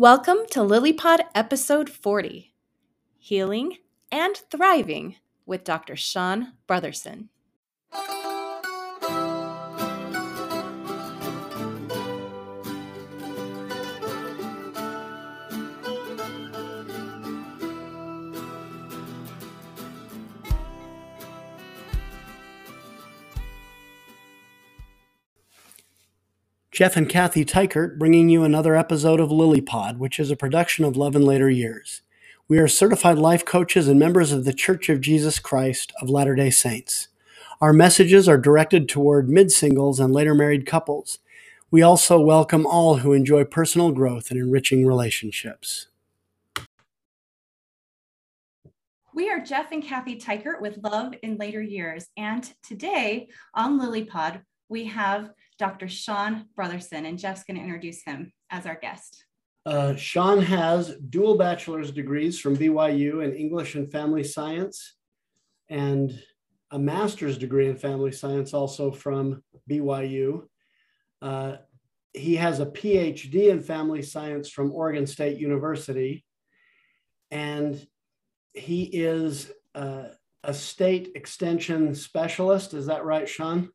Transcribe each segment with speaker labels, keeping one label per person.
Speaker 1: Welcome to LilyPod episode 40 Healing and Thriving with Dr. Sean Brotherson.
Speaker 2: Jeff and Kathy Teichert bringing you another episode of LilyPod, which is a production of Love in Later Years. We are certified life coaches and members of the Church of Jesus Christ of Latter day Saints. Our messages are directed toward mid singles and later married couples. We also welcome all who enjoy personal growth and enriching relationships.
Speaker 1: We are Jeff and Kathy Teichert with Love in Later Years. And today on LilyPod, we have Dr. Sean Brotherson, and Jeff's going to introduce him as our guest.
Speaker 2: Uh, Sean has dual bachelor's degrees from BYU in English and Family Science, and a master's degree in Family Science also from BYU. Uh, he has a PhD in Family Science from Oregon State University, and he is uh, a state extension specialist. Is that right, Sean?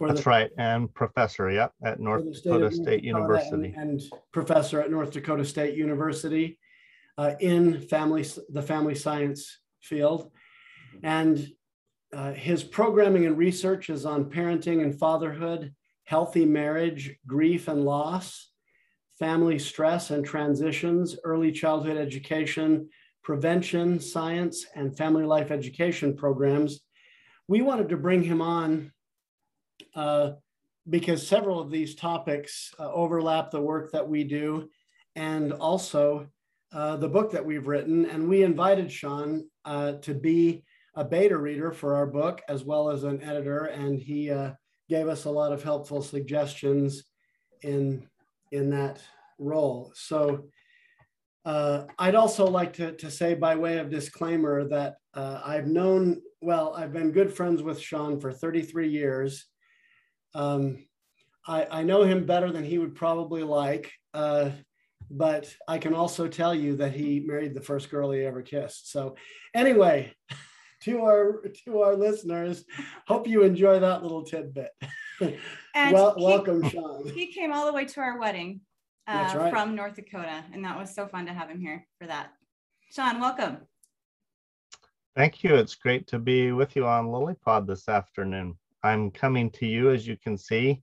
Speaker 3: That's the, right, and professor, yep, at North Dakota State University,
Speaker 2: and, and, professor at North Dakota State University uh, in family the family science field, and uh, his programming and research is on parenting and fatherhood, healthy marriage, grief and loss, family stress and transitions, early childhood education, prevention, science, and family life education programs. We wanted to bring him on uh, because several of these topics uh, overlap the work that we do and also uh, the book that we've written. And we invited Sean uh, to be a beta reader for our book as well as an editor. And he uh, gave us a lot of helpful suggestions in, in that role. So uh, I'd also like to, to say, by way of disclaimer, that I've known, well, I've been good friends with Sean for 33 years. Um, I, I, know him better than he would probably like, uh, but I can also tell you that he married the first girl he ever kissed. So, anyway, to our to our listeners, hope you enjoy that little tidbit.
Speaker 1: And well, he, welcome, Sean. He came all the way to our wedding uh, right. from North Dakota, and that was so fun to have him here for that. Sean, welcome.
Speaker 3: Thank you. It's great to be with you on LilyPod this afternoon. I'm coming to you, as you can see,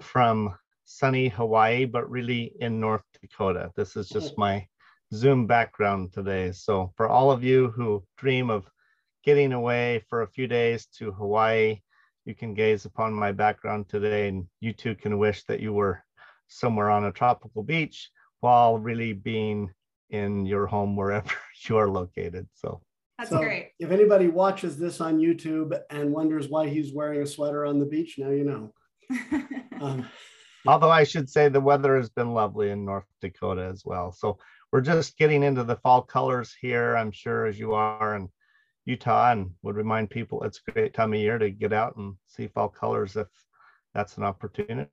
Speaker 3: from sunny Hawaii, but really in North Dakota. This is just mm. my Zoom background today. So for all of you who dream of getting away for a few days to Hawaii, you can gaze upon my background today and you too can wish that you were somewhere on a tropical beach while really being in your home wherever you are located. So
Speaker 1: that's so great.
Speaker 2: If anybody watches this on YouTube and wonders why he's wearing a sweater on the beach, now you know.
Speaker 3: um, Although I should say the weather has been lovely in North Dakota as well. So we're just getting into the fall colors here, I'm sure, as you are in Utah, and would remind people it's a great time of year to get out and see fall colors if that's an opportunity.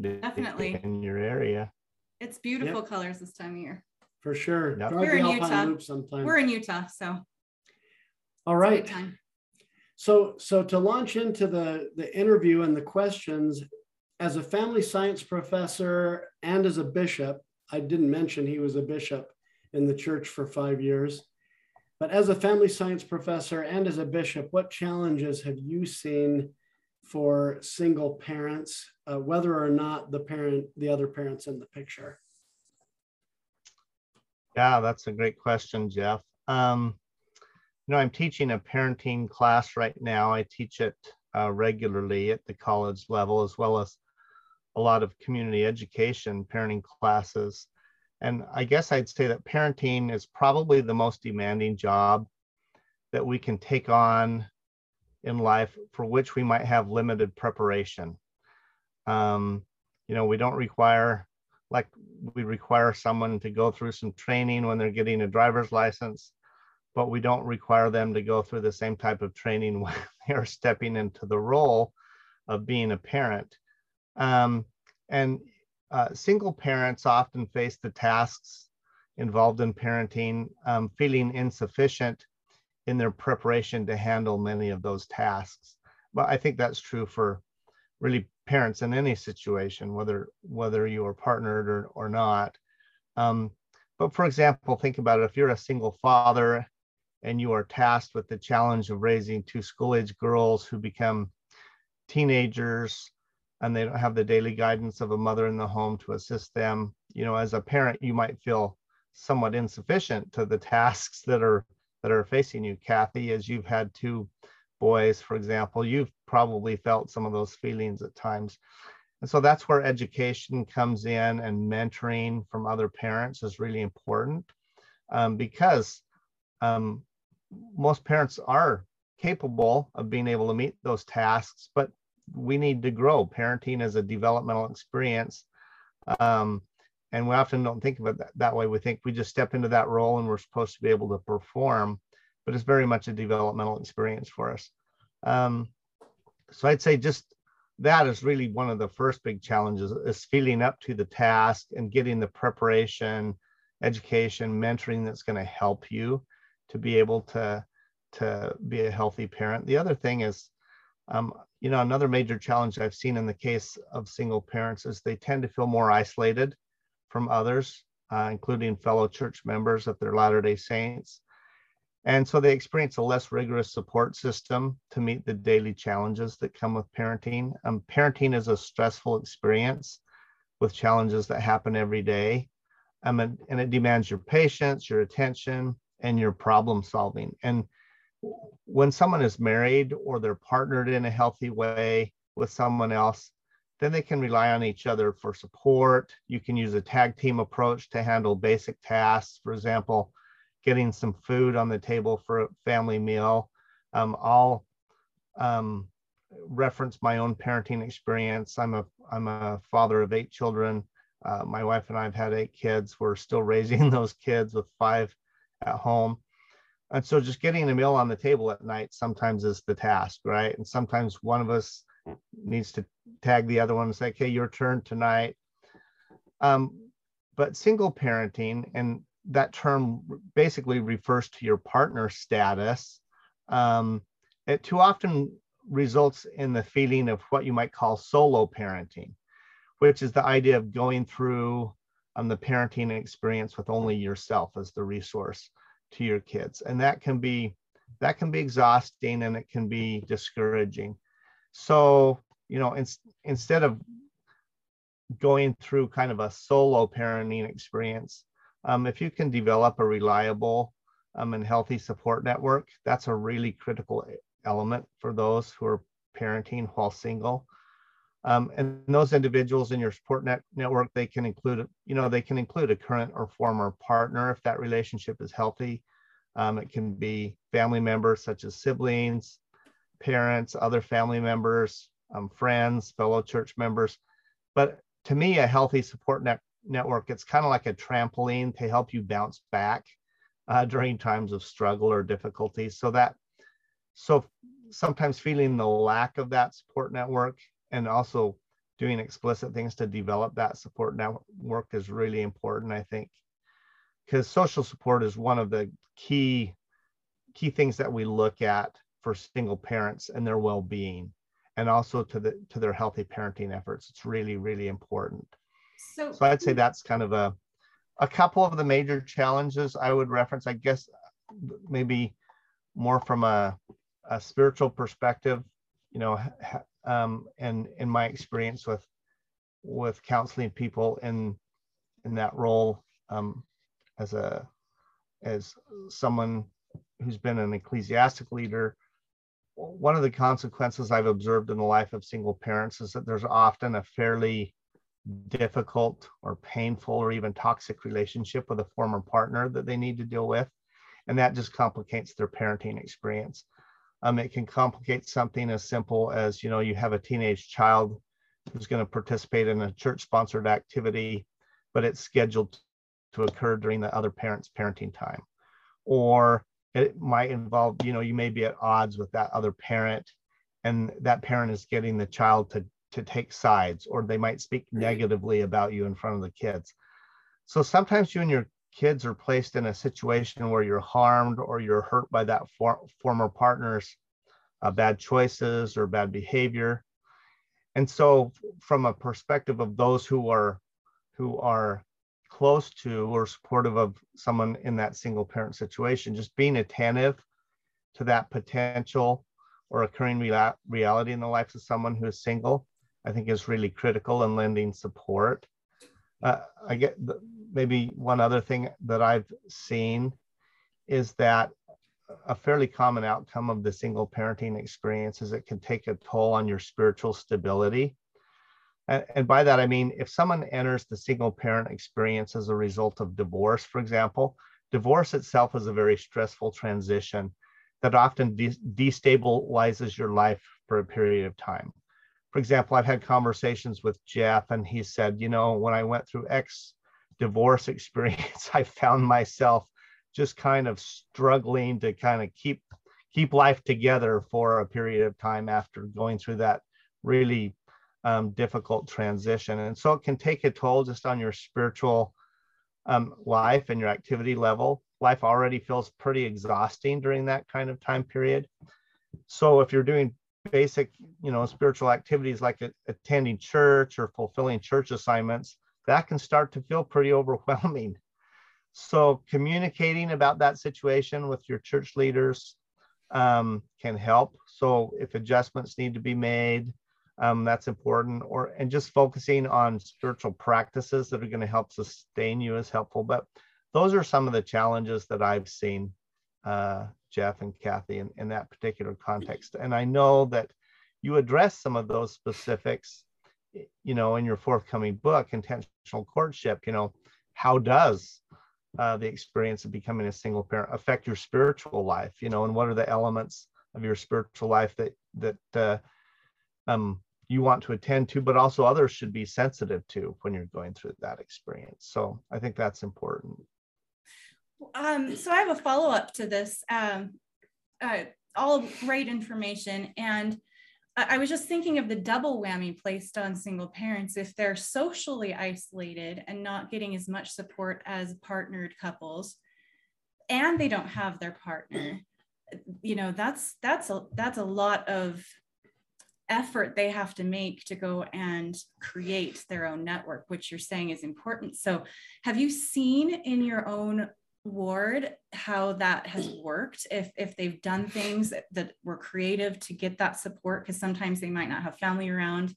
Speaker 1: Definitely.
Speaker 3: In your area.
Speaker 1: It's beautiful yep. colors this time of year
Speaker 2: for sure.
Speaker 1: Yep. We're in Utah. We're in Utah, so.
Speaker 2: All right. So, so to launch into the the interview and the questions, as a family science professor and as a bishop, I didn't mention he was a bishop in the church for five years. But as a family science professor and as a bishop, what challenges have you seen for single parents, uh, whether or not the parent, the other parents in the picture?
Speaker 3: Yeah, that's a great question, Jeff. Um, you know, I'm teaching a parenting class right now. I teach it uh, regularly at the college level, as well as a lot of community education parenting classes. And I guess I'd say that parenting is probably the most demanding job that we can take on in life for which we might have limited preparation. Um, you know, we don't require like we require someone to go through some training when they're getting a driver's license, but we don't require them to go through the same type of training when they're stepping into the role of being a parent. Um, and uh, single parents often face the tasks involved in parenting um, feeling insufficient in their preparation to handle many of those tasks. But I think that's true for really parents in any situation, whether whether you are partnered or, or not. Um, but for example, think about it. If you're a single father and you are tasked with the challenge of raising two school-age girls who become teenagers and they don't have the daily guidance of a mother in the home to assist them, you know, as a parent, you might feel somewhat insufficient to the tasks that are that are facing you. Kathy, as you've had two boys, for example, you've probably felt some of those feelings at times. And so that's where education comes in and mentoring from other parents is really important um, because um, most parents are capable of being able to meet those tasks, but we need to grow. Parenting is a developmental experience. Um, and we often don't think it that, that way. We think we just step into that role and we're supposed to be able to perform, but it's very much a developmental experience for us. Um, so I'd say just that is really one of the first big challenges is feeling up to the task and getting the preparation, education, mentoring that's going to help you to be able to to be a healthy parent. The other thing is, um, you know, another major challenge I've seen in the case of single parents is they tend to feel more isolated from others, uh, including fellow church members of their Latter day Saints. And so they experience a less rigorous support system to meet the daily challenges that come with parenting. Um, parenting is a stressful experience with challenges that happen every day. Um, and, and it demands your patience, your attention, and your problem solving. And when someone is married or they're partnered in a healthy way with someone else, then they can rely on each other for support. You can use a tag team approach to handle basic tasks. For example, getting some food on the table for a family meal. Um, I'll um, reference my own parenting experience. I'm a I'm a father of eight children. Uh, my wife and I have had eight kids. We're still raising those kids with five at home. And so just getting a meal on the table at night sometimes is the task, right? And sometimes one of us needs to tag the other one and say, okay, your turn tonight. Um, but single parenting, and that term basically refers to your partner status. Um, it too often results in the feeling of what you might call solo parenting, which is the idea of going through um, the parenting experience with only yourself as the resource to your kids, and that can be that can be exhausting and it can be discouraging. So you know, in, instead of going through kind of a solo parenting experience, um, if you can develop a reliable um, and healthy support network, that's a really critical element for those who are parenting while single. Um, and those individuals in your support net network, they can include, you know, they can include a current or former partner if that relationship is healthy. Um, it can be family members such as siblings, parents, other family members, um, friends, fellow church members. But to me, a healthy support net network, it's kind of like a trampoline to help you bounce back uh, during times of struggle or difficulty. So that, so sometimes feeling the lack of that support network and also doing explicit things to develop that support network is really important, I think, because social support is one of the key key things that we look at for single parents and their well-being and also to the to their healthy parenting efforts. It's really, really important. So, so I'd say that's kind of a a couple of the major challenges I would reference. I guess maybe more from a, a spiritual perspective, you know, um, and in my experience with with counseling people in in that role um, as a as someone who's been an ecclesiastic leader one of the consequences I've observed in the life of single parents is that there's often a fairly difficult or painful or even toxic relationship with a former partner that they need to deal with. And that just complicates their parenting experience. Um, it can complicate something as simple as, you know, you have a teenage child who's going to participate in a church sponsored activity, but it's scheduled to occur during the other parent's parenting time. Or it might involve you know you may be at odds with that other parent and that parent is getting the child to to take sides or they might speak negatively about you in front of the kids. So sometimes you and your kids are placed in a situation where you're harmed or you're hurt by that for, former partner's uh, bad choices or bad behavior. And so from a perspective of those who are who are close to or supportive of someone in that single parent situation, just being attentive to that potential or occurring rea- reality in the life of someone who is single, I think is really critical in lending support. Uh, I get maybe one other thing that I've seen is that a fairly common outcome of the single parenting experience is it can take a toll on your spiritual stability. And, and by that, I mean, if someone enters the single parent experience as a result of divorce, for example, divorce itself is a very stressful transition that often de- destabilizes your life for a period of time. For example, I've had conversations with Jeff, and he said, you know, when I went through X divorce experience, I found myself just kind of struggling to kind of keep keep life together for a period of time after going through that really um, difficult transition. And so it can take a toll just on your spiritual um, life and your activity level life already feels pretty exhausting during that kind of time period. So if you're doing basic, you know, spiritual activities like attending church or fulfilling church assignments, that can start to feel pretty overwhelming. So communicating about that situation with your church leaders um, can help. So if adjustments need to be made, um, that's important. Or and just focusing on spiritual practices that are going to help sustain you is helpful. But those are some of the challenges that I've seen, uh, Jeff and Kathy, in, in that particular context. And I know that you address some of those specifics, you know, in your forthcoming book, Intentional Courtship. You know, how does uh, the experience of becoming a single parent affect your spiritual life? You know, and what are the elements of your spiritual life that that uh, um, you want to attend to, but also others should be sensitive to when you're going through that experience. So I think that's important.
Speaker 1: Um, so I have a follow up to this. Um, uh, all great information. And I, was just thinking of the double whammy placed on single parents if they're socially isolated and not getting as much support as partnered couples, and they don't have their partner. You know, that's that's a that's a lot of effort they have to make to go and create their own network, which you're saying is important. So, have you seen in your own ward how that has worked if if they've done things that, that were creative to get that support because sometimes they might not have family around.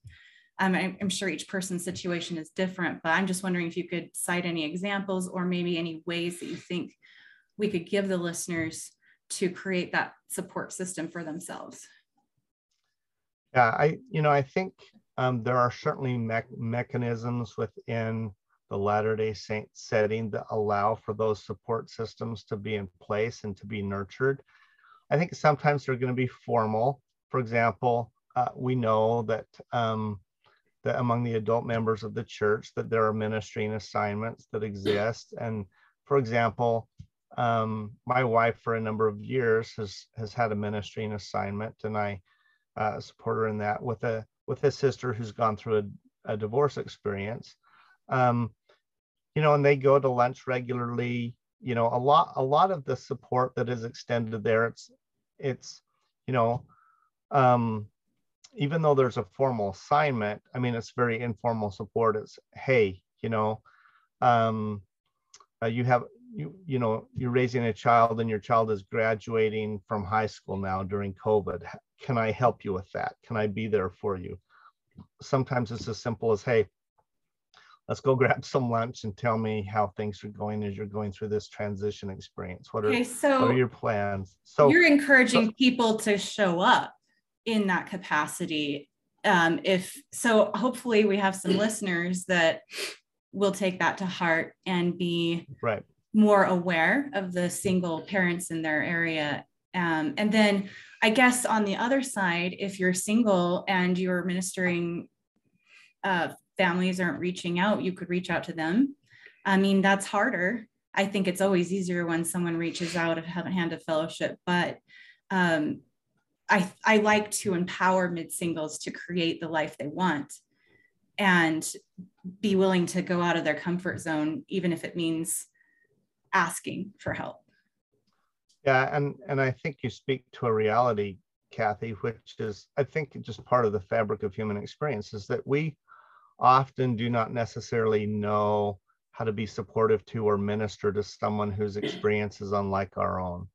Speaker 1: Um, I'm, I'm sure each person's situation is different but i'm just wondering if you could cite any examples or maybe any ways that you think we could give the listeners to create that support system for themselves.
Speaker 3: Yeah i you know i think um, there are certainly me- mechanisms within the Latter day Saint setting that allow for those support systems to be in place and to be nurtured. I think sometimes they're going to be formal. For example, uh, we know that um, that among the adult members of the church that there are ministering assignments that exist. And for example, um, my wife for a number of years has has had a ministering assignment, and I uh, support her in that with a with a sister who's gone through a, a divorce experience um, you know, and they go to lunch regularly. You know, a lot a lot of the support that is extended there, it's it's you know, um, even though there's a formal assignment, I mean, it's very informal support. It's hey, you know, um, uh, you have you you know you're raising a child and your child is graduating from high school now during covid can i help you with that can i be there for you sometimes it's as simple as hey let's go grab some lunch and tell me how things are going as you're going through this transition experience. What are, okay, so what are your plans?
Speaker 1: So you're encouraging so, people to show up in that capacity. Um, if so, hopefully we have some listeners that will take that to heart and be
Speaker 3: right
Speaker 1: more aware of the single parents in their area. Um, and then I guess on the other side, if you're single and you're ministering uh, families aren't reaching out, you could reach out to them. I mean, that's harder. I think it's always easier when someone reaches out and have a hand of fellowship, but um, I, I like to empower mid singles to create the life they want and be willing to go out of their comfort zone, even if it means asking for help.
Speaker 3: Yeah, and and I think you speak to a reality, Kathy, which is I think just part of the fabric of human experience is that we often do not necessarily know how to be supportive to or minister to someone whose experience is unlike our own,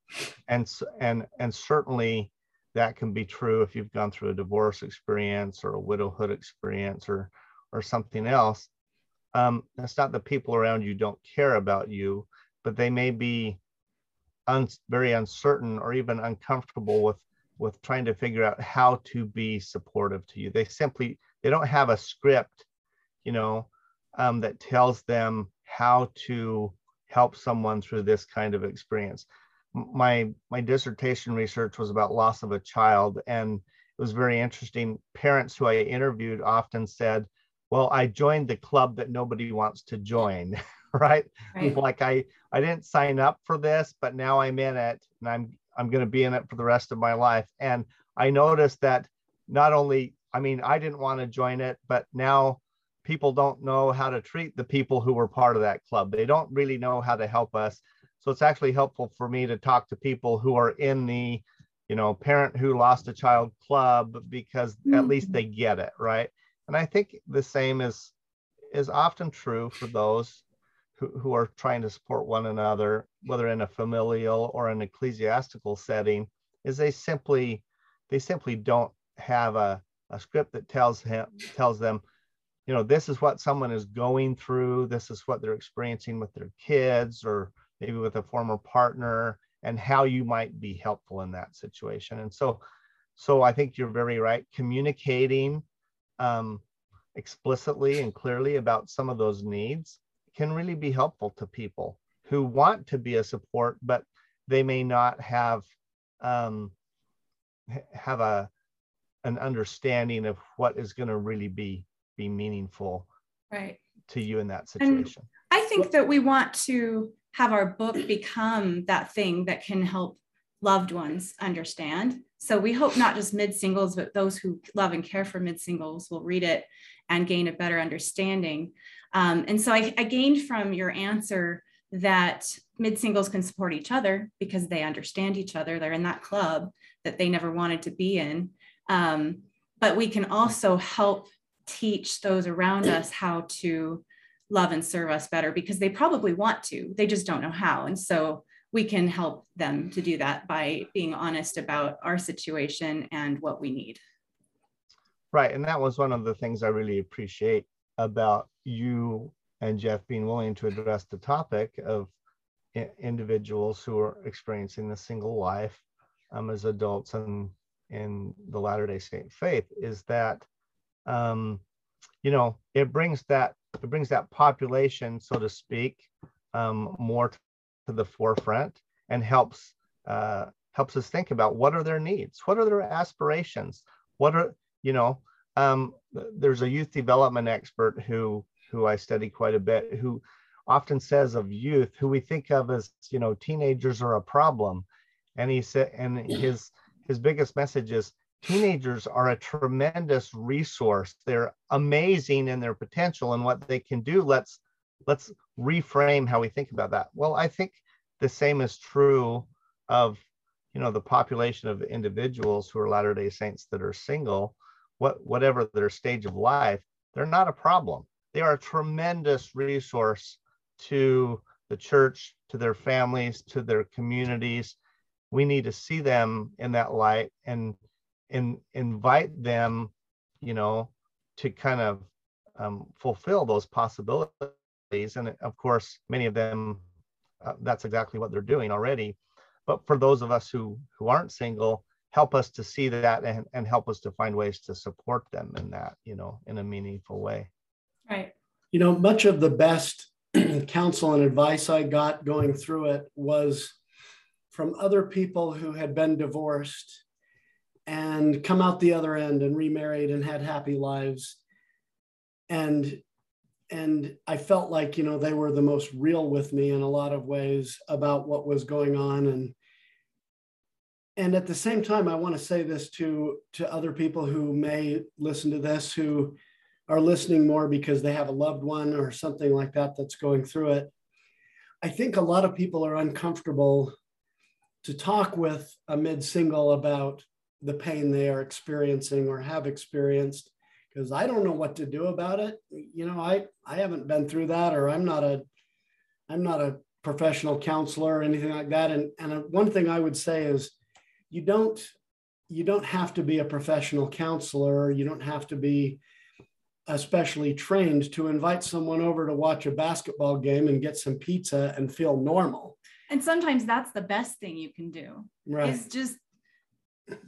Speaker 3: and and and certainly that can be true if you've gone through a divorce experience or a widowhood experience or or something else. Um, it's not that people around you don't care about you, but they may be un- very uncertain or even uncomfortable with with trying to figure out how to be supportive to you. They simply they don't have a script, you know, um, that tells them how to help someone through this kind of experience. My my dissertation research was about loss of a child, and it was very interesting. Parents who I interviewed often said, "Well, I joined the club that nobody wants to join." right? right? Like I I didn't sign up for this, but now I'm in it and I'm I'm going to be in it for the rest of my life. And I noticed that not only I mean I didn't want to join it, but now people don't know how to treat the people who were part of that club. They don't really know how to help us. So it's actually helpful for me to talk to people who are in the you know parent who lost a child club because at least mm-hmm. they get it right and i think the same is is often true for those who, who are trying to support one another, whether in a familial or an ecclesiastical setting, is they simply they simply don't have a, a script that tells him tells them, you know, this is what someone is going through, this is what they're experiencing with their kids or maybe with a former partner, and how you might be helpful in that situation. And so so I think you're very right. Communicating um, explicitly and clearly about some of those needs can really be helpful to people who want to be a support, but they may not have um, have a an understanding of what is going to really be be meaningful
Speaker 1: right
Speaker 3: to you in that situation.
Speaker 1: And I think that we want to have our book become that thing that can help loved ones understand. So we hope not just mid singles, but those who love and care for mid singles will read it and gain a better understanding. Um, and so I, I gained from your answer that mid singles can support each other because they understand each other. They're in that club that they never wanted to be in. Um, but we can also help teach those around us how to love and serve us better because they probably want to, they just don't know how. And so we can help them to do that by being honest about our situation and what we need.
Speaker 3: Right. And that was one of the things I really appreciate about you and Jeff being willing to address the topic of individuals who are experiencing the single life um, as adults and in the Latter Day Saint faith is that um, you know it brings that it brings that population, so to speak, um, more to the forefront and helps uh, helps us think about what are their needs, what are their aspirations, what are you know um, there's a youth development expert who who I study quite a bit who often says of youth who we think of as you know teenagers are a problem. And he said and his his biggest message is teenagers are a tremendous resource they're amazing in their potential and what they can do let's let's reframe how we think about that well i think the same is true of you know the population of individuals who are latter day saints that are single what whatever their stage of life, they're not a problem. They are a tremendous resource to the church, to their families, to their communities. We need to see them in that light and and invite them, you know, to kind of um, fulfill those possibilities. And of course, many of them, uh, that's exactly what they're doing already. But for those of us who who aren't single, help us to see that and, and help us to find ways to support them in that, you know, in a meaningful way.
Speaker 1: Right.
Speaker 2: You know, much of the best counsel and advice I got going through it was from other people who had been divorced and come out the other end and remarried and had happy lives. And and I felt like, you know, they were the most real with me in a lot of ways about what was going on and and at the same time, I want to say this to to other people who may listen to this who are listening more because they have a loved one or something like that that's going through it. I think a lot of people are uncomfortable to talk with a mid single about the pain they are experiencing or have experienced because I don't know what to do about it. You know, I I haven't been through that or I'm not a I'm not a professional counselor or anything like that. And and uh, one thing I would say is you don't you don't have to be a professional counselor. You don't have to be especially trained to invite someone over to watch a basketball game and get some pizza and feel normal.
Speaker 1: And sometimes that's the best thing you can do right. is just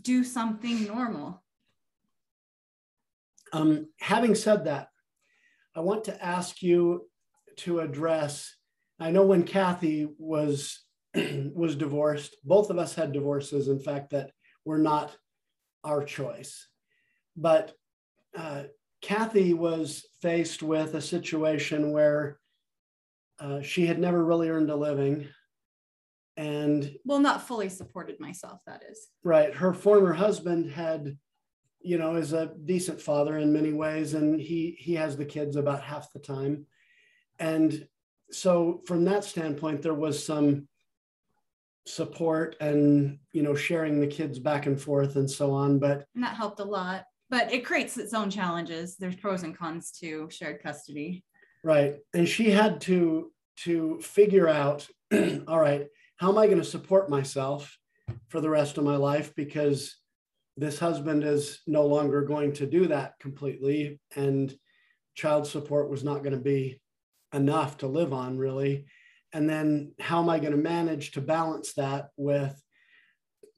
Speaker 1: do something normal
Speaker 2: um, having said that i want to ask you to address i know when kathy was was divorced. Both of us had divorces, in fact, that were not our choice. But uh, Kathy was faced with a situation where uh, she had never really earned a living. And
Speaker 1: well, not fully supported myself, that is.
Speaker 2: Right. Her former husband had, you know, is a decent father in many ways, and he he has the kids about half the time. And so from that standpoint, there was some support and you know sharing the kids back and forth and so on but
Speaker 1: and that helped a lot but it creates its own challenges there's pros and cons to shared custody
Speaker 2: right and she had to to figure out all right how am i going to support myself for the rest of my life because this husband is no longer going to do that completely and child support was not going to be enough to live on really and then how am I going to manage to balance that with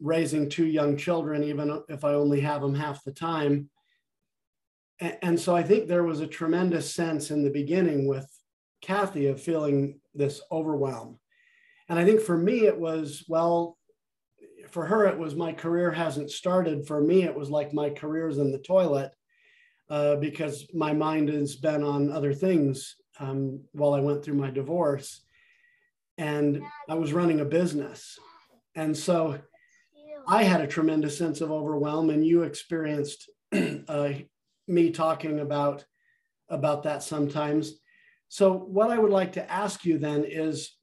Speaker 2: raising two young children, even if I only have them half the time? And so I think there was a tremendous sense in the beginning with Kathy of feeling this overwhelm. And I think for me, it was, well, for her, it was my career hasn't started. For me, it was like my career's in the toilet uh, because my mind has been on other things um, while I went through my divorce and I was running a business. And so I had a tremendous sense of overwhelm, and you experienced uh, me talking about about that sometimes. So, what I would like to ask you then is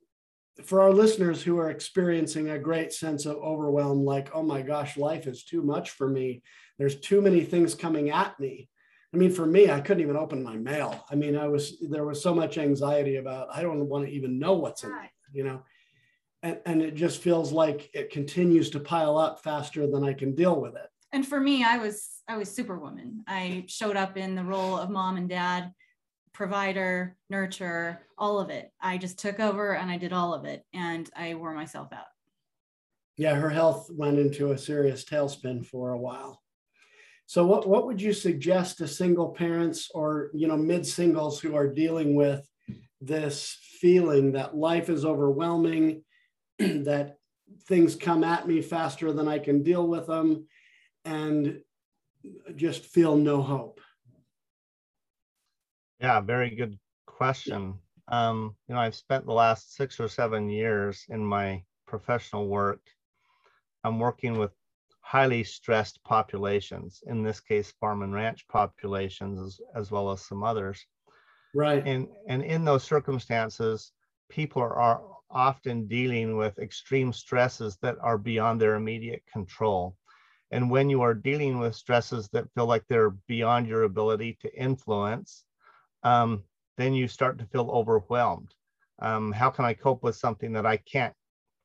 Speaker 2: for our listeners who are experiencing a great sense of overwhelm, like, oh my gosh, life is too much for me. There's too many things coming at me. I mean, for me, I couldn't even open my mail. I mean, I was there was so much anxiety about I don't want to even know what's in it you know and, and it just feels like it continues to pile up faster than i can deal with it
Speaker 1: and for me i was i was superwoman i showed up in the role of mom and dad provider nurture all of it. I just took over and i did all of it and i wore myself out.
Speaker 2: Yeah her health went into a serious tailspin for a while. So what, what would you suggest to single parents or you know mid singles who are dealing with this feeling that life is overwhelming, that things come at me faster than I can deal with them, and just feel no hope?
Speaker 3: Yeah, very good question. Um, you know, I've spent the last six or seven years in my professional work. I'm working with highly stressed populations, in this case, farm and ranch populations, as, as well as some others.
Speaker 2: Right.
Speaker 3: And and in those circumstances, people are, are often dealing with extreme stresses that are beyond their immediate control. And when you are dealing with stresses that feel like they're beyond your ability to influence, um, then you start to feel overwhelmed. Um, how can I cope with something that I can't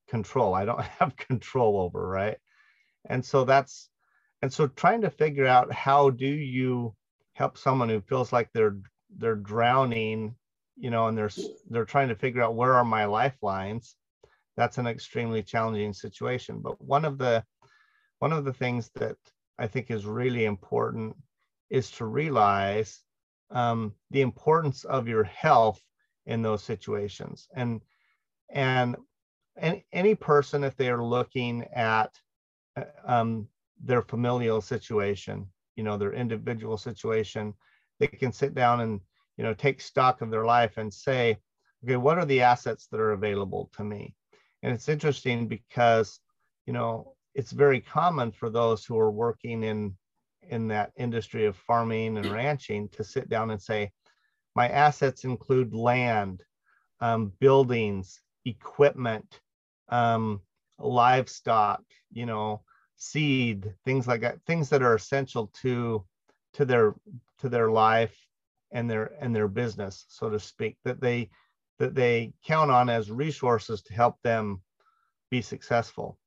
Speaker 3: control? I don't have control over, right? And so that's, and so trying to figure out how do you help someone who feels like they're they're drowning you know and they're they're trying to figure out where are my lifelines that's an extremely challenging situation but one of the one of the things that i think is really important is to realize um, the importance of your health in those situations. And and any, person if they are looking at uh, um, their familial situation you know their individual situation they can sit down and you know take stock of their life and say okay what are the assets that are available to me? And it's interesting because you know it's very common for those who are working in in that industry of farming and ranching to sit down and say, my assets include land, um, buildings, equipment, um, livestock, you know, seed, things like that, things that are essential to to their to their life and their and their business, so to speak, that they that they count on as resources to help them be successful.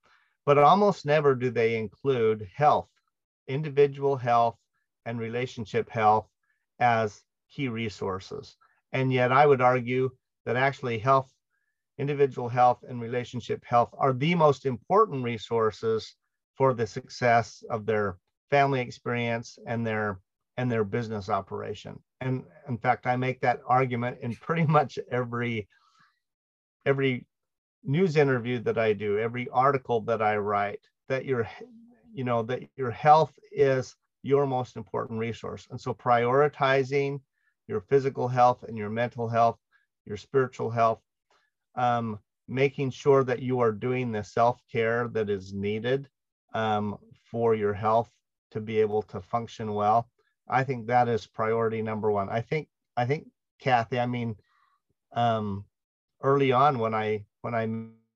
Speaker 3: But almost never do they include health, individual health and relationship health as key resources. And yet I would argue that actually health, individual health and relationship health are the most important resources for the success of their family experience and their and their business operation. And in fact, I make that argument in pretty much every every news interview that I do, every article that I write, that your you know that your health is your most important resource. And so prioritizing your physical health and your mental health, your spiritual health, um, making sure that you are doing the self-care that is needed um, for your health to be able to function well. I think that is priority number one. I think I think Kathy, I mean, um, early on when I when I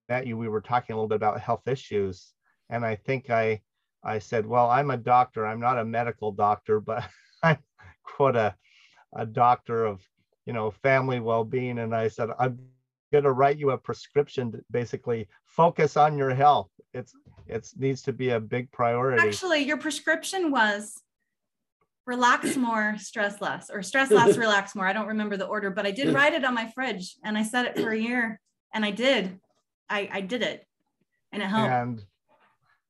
Speaker 3: met you, we were talking a little bit about health issues, and I think I I said, well, I'm a doctor. I'm not a medical doctor, but I'm quote a a doctor of you know family well-being, and I said I'm going to write you a prescription to basically focus on your health. It's it needs to be a big priority.
Speaker 1: Actually, your prescription was relax more, stress less, or stress less, relax more. I don't remember the order, but I did write it on my fridge and I set it for a year and I did. I, I did it and it helped.
Speaker 3: And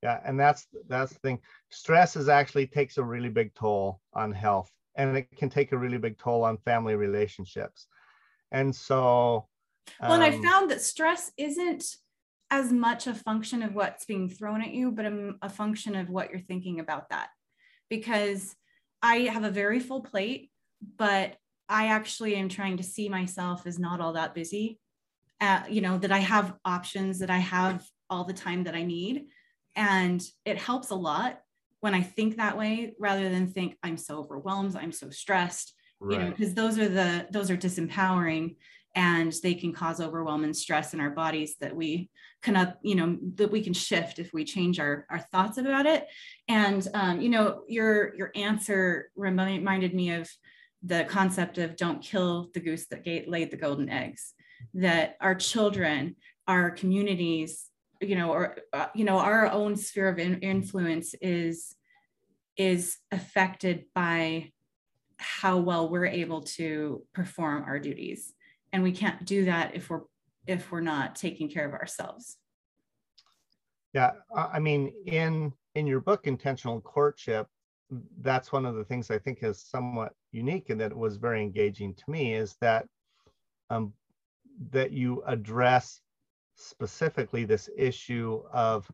Speaker 3: yeah, and that's that's the thing. Stress is actually takes a really big toll on health and it can take a really big toll on family relationships. And so
Speaker 1: um, well, and I um, found that stress isn't as much a function of what's being thrown at you, but a, a function of what you're thinking about that. Because I have a very full plate, but I actually am trying to see myself as not all that busy. Uh, you know, that I have options, that I have all the time that I need. And it helps a lot when I think that way rather than think I'm so overwhelmed, I'm so stressed, right. you know, because those are the, those are disempowering and they can cause overwhelm and stress in our bodies that we can you know that we can shift if we change our, our thoughts about it and um, you know your your answer reminded me of the concept of don't kill the goose that laid the golden eggs that our children our communities you know or uh, you know our own sphere of in- influence is is affected by how well we're able to perform our duties. And we can't do that if we're if we're not taking care of ourselves.
Speaker 3: Yeah i mean in in your book intentional courtship that's one of the things i think is somewhat unique and that was very engaging to me is that um, that you address specifically this issue of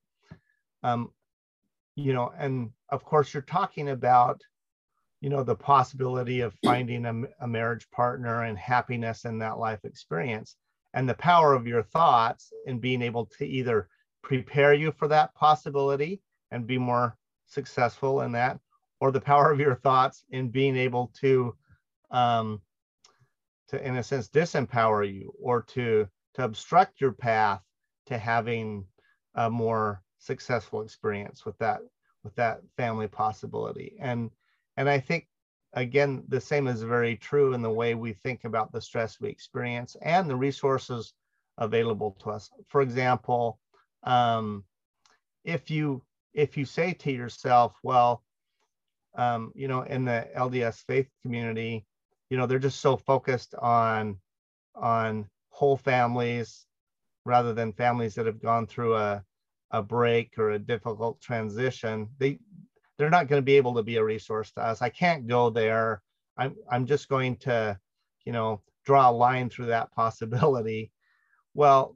Speaker 3: um, you know and of course you're talking about you know the possibility of finding a, a, marriage partner and happiness in that life experience and the power of your thoughts in being able to either prepare you for that possibility and be more successful in that or the power of your thoughts in being able to um, to in a sense disempower you or to to obstruct your path to having a more successful experience with that with that family possibility and and I think, again, the same is very true in the way we think about the stress we experience and the resources available to us. For example, um, if you if you say to yourself, well, um, you know, in the LDS faith community, you know, they're just so focused on on whole families rather than families that have gone through a a break or a difficult transition. They they're not going to be able to be a resource to us. I can't go there. I'm, I'm just going to, you know, draw a line through that possibility. Well,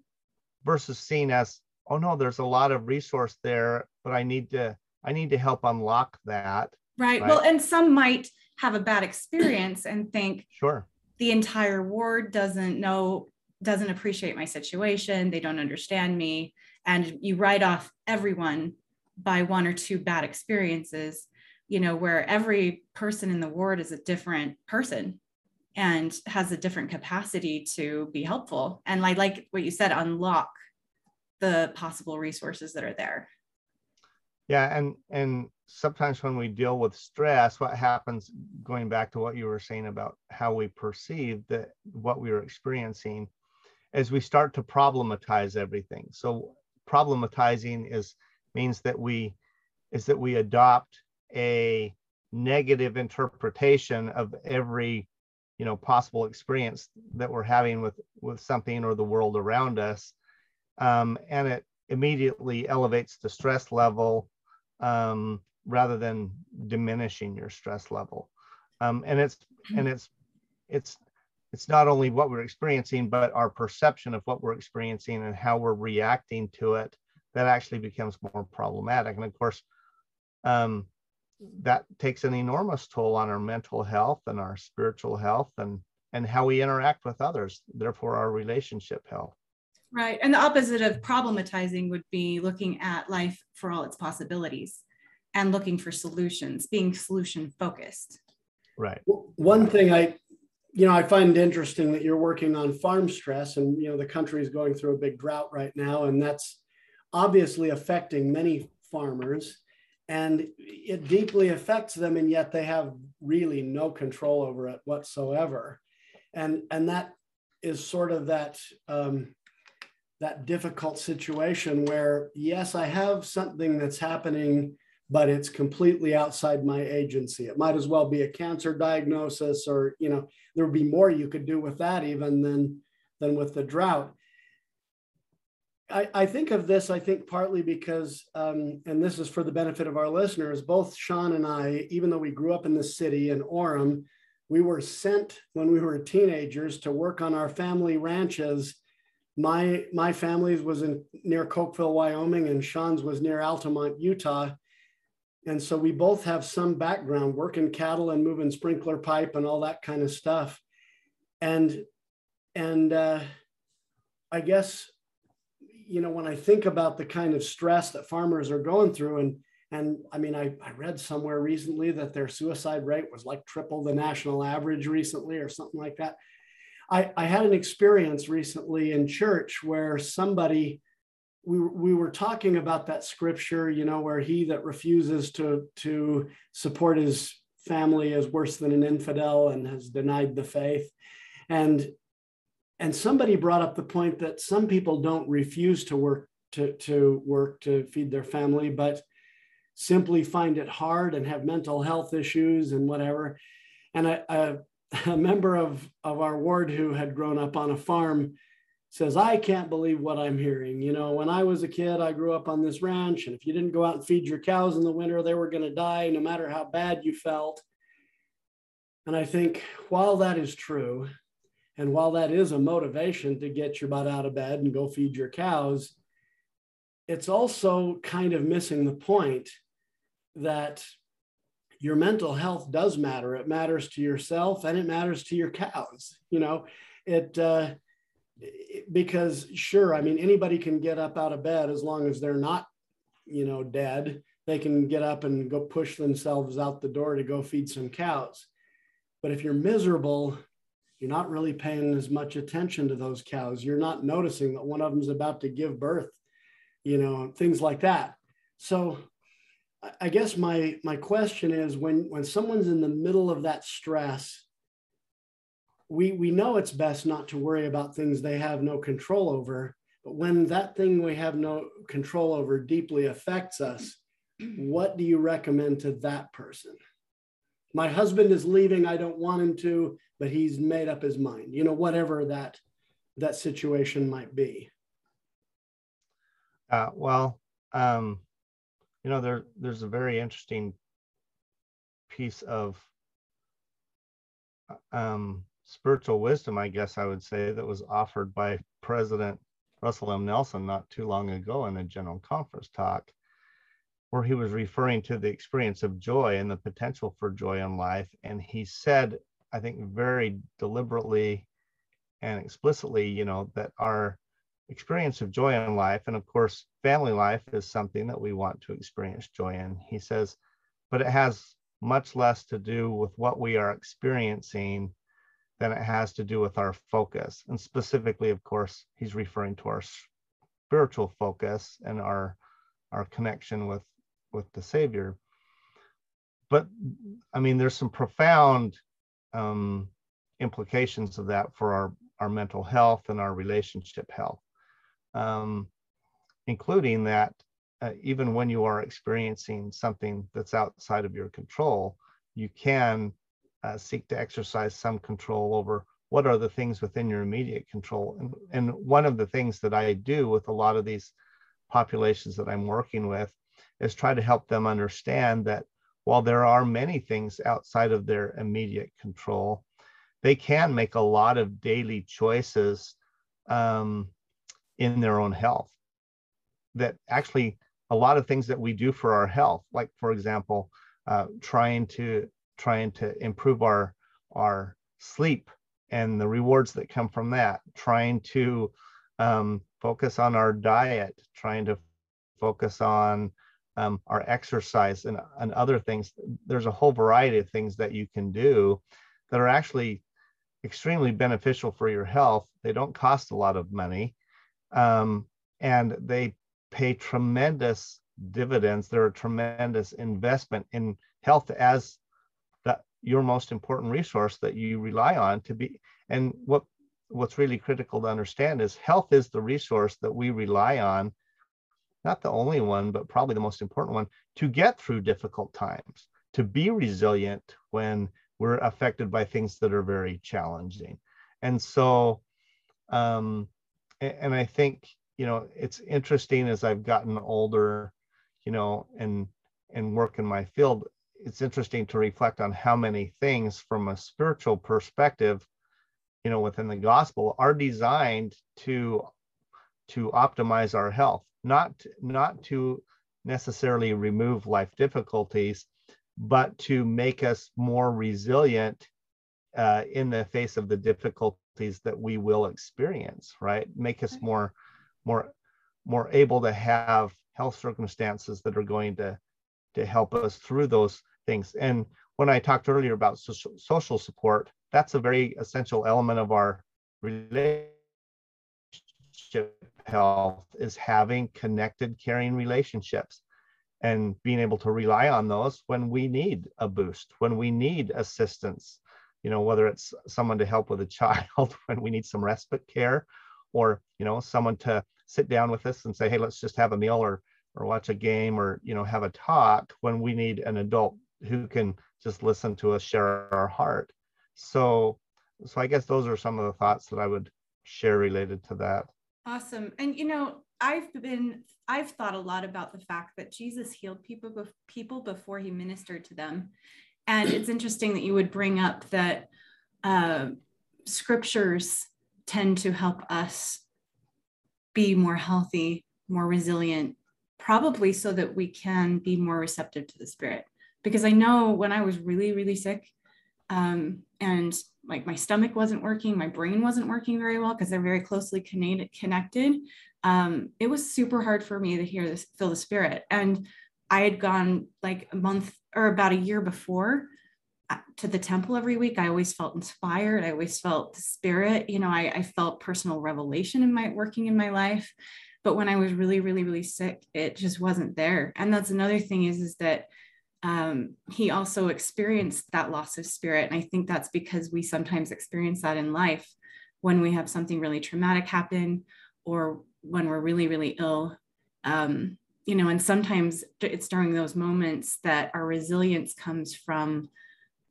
Speaker 3: versus seeing as, oh no, there's a lot of resource there, but I need to, I need to help unlock that.
Speaker 1: Right. right? Well, and some might have a bad experience and think,
Speaker 3: sure,
Speaker 1: the entire ward doesn't know, doesn't appreciate my situation. They don't understand me. And you write off everyone by one or two bad experiences, you know, where every person in the ward is a different person and has a different capacity to be helpful. And I like what you said, unlock the possible resources that are there.
Speaker 3: Yeah, and and sometimes when we deal with stress, what happens, going back to what you were saying about how we perceive that what we were experiencing, as we start to problematize everything. So problematizing is means that we is that we adopt a negative interpretation of every you know possible experience that we're having with with something or the world around us um, and it immediately elevates the stress level um, rather than diminishing your stress level. Um, and it's and it's it's it's not only what we're experiencing, but our perception of what we're experiencing and how we're reacting to it that actually becomes more problematic. And of course, um, that takes an enormous toll on our mental health and our spiritual health and and how we interact with others, therefore our relationship health.
Speaker 1: Right. And the opposite of problematizing would be looking at life for all its possibilities and looking for solutions, being solution focused.
Speaker 3: Right.
Speaker 2: One thing I, you know, I find interesting that you're working on farm stress and, you know, the country is going through a big drought right now, and that's obviously affecting many farmers and it deeply affects them and yet they have really no control over it whatsoever. And and that is sort of that um, that difficult situation where yes i have something that's happening but it's completely outside my agency. It might as well be a cancer diagnosis or you know there would be more you could do with that even than than with the drought. I, I think of this, I think partly because, um, and this is for the benefit of our listeners, both Sean and I, even though we grew up in the city in Orem, we were sent when we were teenagers to work on our family ranches. My my family's was in near Cokeville, Wyoming, and Sean's was near Altamont, Utah. And so we both have some background working cattle and moving sprinkler pipe and all that kind of stuff. And and uh, I guess you know when I think about the kind of stress that farmers are going through, and and I mean I, I read somewhere recently that their suicide rate was like triple the national average recently or something like that. I, I had an experience recently in church where somebody we, we were talking about that scripture, you know, where he that refuses to to support his family is worse than an infidel and has denied the faith. And and somebody brought up the point that some people don't refuse to work to, to work to feed their family, but simply find it hard and have mental health issues and whatever. And a a member of, of our ward who had grown up on a farm says, I can't believe what I'm hearing. You know, when I was a kid, I grew up on this ranch, and if you didn't go out and feed your cows in the winter, they were going to die no matter how bad you felt. And I think while that is true, and while that is a motivation to get your butt out of bed and go feed your cows, it's also kind of missing the point that your mental health does matter. It matters to yourself and it matters to your cows. You know, it, uh, because sure, I mean, anybody can get up out of bed as long as they're not, you know, dead. They can get up and go push themselves out the door to go feed some cows. But if you're miserable, you're not really paying as much attention to those cows. You're not noticing that one of them's about to give birth, you know, things like that. So I guess my my question is when when someone's in the middle of that stress, we we know it's best not to worry about things they have no control over. But when that thing we have no control over deeply affects us, what do you recommend to that person? My husband is leaving. I don't want him to, but he's made up his mind. You know, whatever that that situation might be.
Speaker 3: Uh, well, um, you know there there's a very interesting piece of uh, um, spiritual wisdom i guess i would say that was offered by president russell m nelson not too long ago in a general conference talk where he was referring to the experience of joy and the potential for joy in life and he said i think very deliberately and explicitly you know that our experience of joy in life. And of course, family life is something that we want to experience joy in. He says, but it has much less to do with what we are experiencing than it has to do with our focus. And specifically, of course, he's referring to our spiritual focus and our our connection with with the Savior. But I mean, there's some profound um, implications of that for our our mental health and our relationship health, um, including that uh, even when you are experiencing something that's outside of your control, you can uh, seek to exercise some control over what are the things within your immediate control. And, and one of the things that I do with a lot of these populations that I'm working with is try to help them understand that while there are many things outside of their immediate control, they can make a lot of daily choices um, in their own health that actually a lot of things that we do for our health, like for example, uh, trying to trying to improve our our sleep and the rewards that come from that, trying to um, focus on our diet, trying to focus on um, our exercise and, and other things. There's a whole variety of things that you can do that are actually extremely beneficial for your health. They don't cost a lot of money, um, and they pay tremendous dividends. They're a tremendous investment in health as your most important resource that you rely on to be. And what what's really critical to understand is health is the resource that we rely on, not the only one, but probably the most important one to get through difficult times, to be resilient when we're affected by things that are very challenging. And so, um, and I think you know, it's interesting as I've gotten older, you know, and and work in my field, it's interesting to reflect on how many things from a spiritual perspective, you know, within the gospel are designed to to optimize our health, not not to necessarily remove life difficulties, but to make us more resilient uh, in the face of the difficulties that we will experience, right? Make us more more more able to have health circumstances that are going to to help us through those things. And when i talked earlier about social, social support that's a very essential element of our relationship health is having connected caring relationships and being able to rely on those when we need a boost when we need assistance you know whether it's someone to help with a child when we need some respite care or you know someone to sit down with us and say, hey, let's just have a meal or or watch a game or you know have a talk when we need an adult who can just listen to us share our heart. So so I guess those are some of the thoughts that I would share related to that.
Speaker 1: Awesome. And you know, I've been I've thought a lot about the fact that Jesus healed people people before he ministered to them. And it's interesting that you would bring up that uh, scriptures tend to help us be more healthy, more resilient, probably so that we can be more receptive to the spirit. Because I know when I was really, really sick, um, and like my stomach wasn't working, my brain wasn't working very well because they're very closely connected. Um, it was super hard for me to hear this, feel the spirit. And I had gone like a month or about a year before to the temple every week, I always felt inspired. I always felt the spirit. You know, I, I felt personal revelation in my working in my life. But when I was really, really, really sick, it just wasn't there. And that's another thing is, is that um, he also experienced that loss of spirit. And I think that's because we sometimes experience that in life when we have something really traumatic happen or when we're really, really ill. Um, you know, and sometimes it's during those moments that our resilience comes from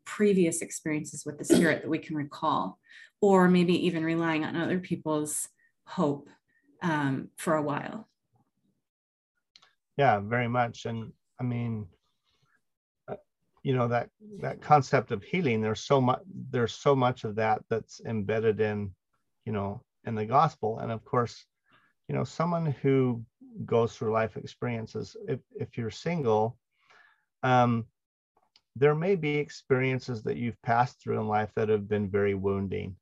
Speaker 1: previous experiences with the spirit that we can recall, or maybe even relying on other people's hope um, for a while.
Speaker 3: Yeah, very much. And I mean, you know that that concept of healing. There's so much. There's so much of that that's embedded in, you know, in the gospel. And of course, you know, someone who goes through life experiences. If if you're single, um, there may be experiences that you've passed through in life that have been very wounding,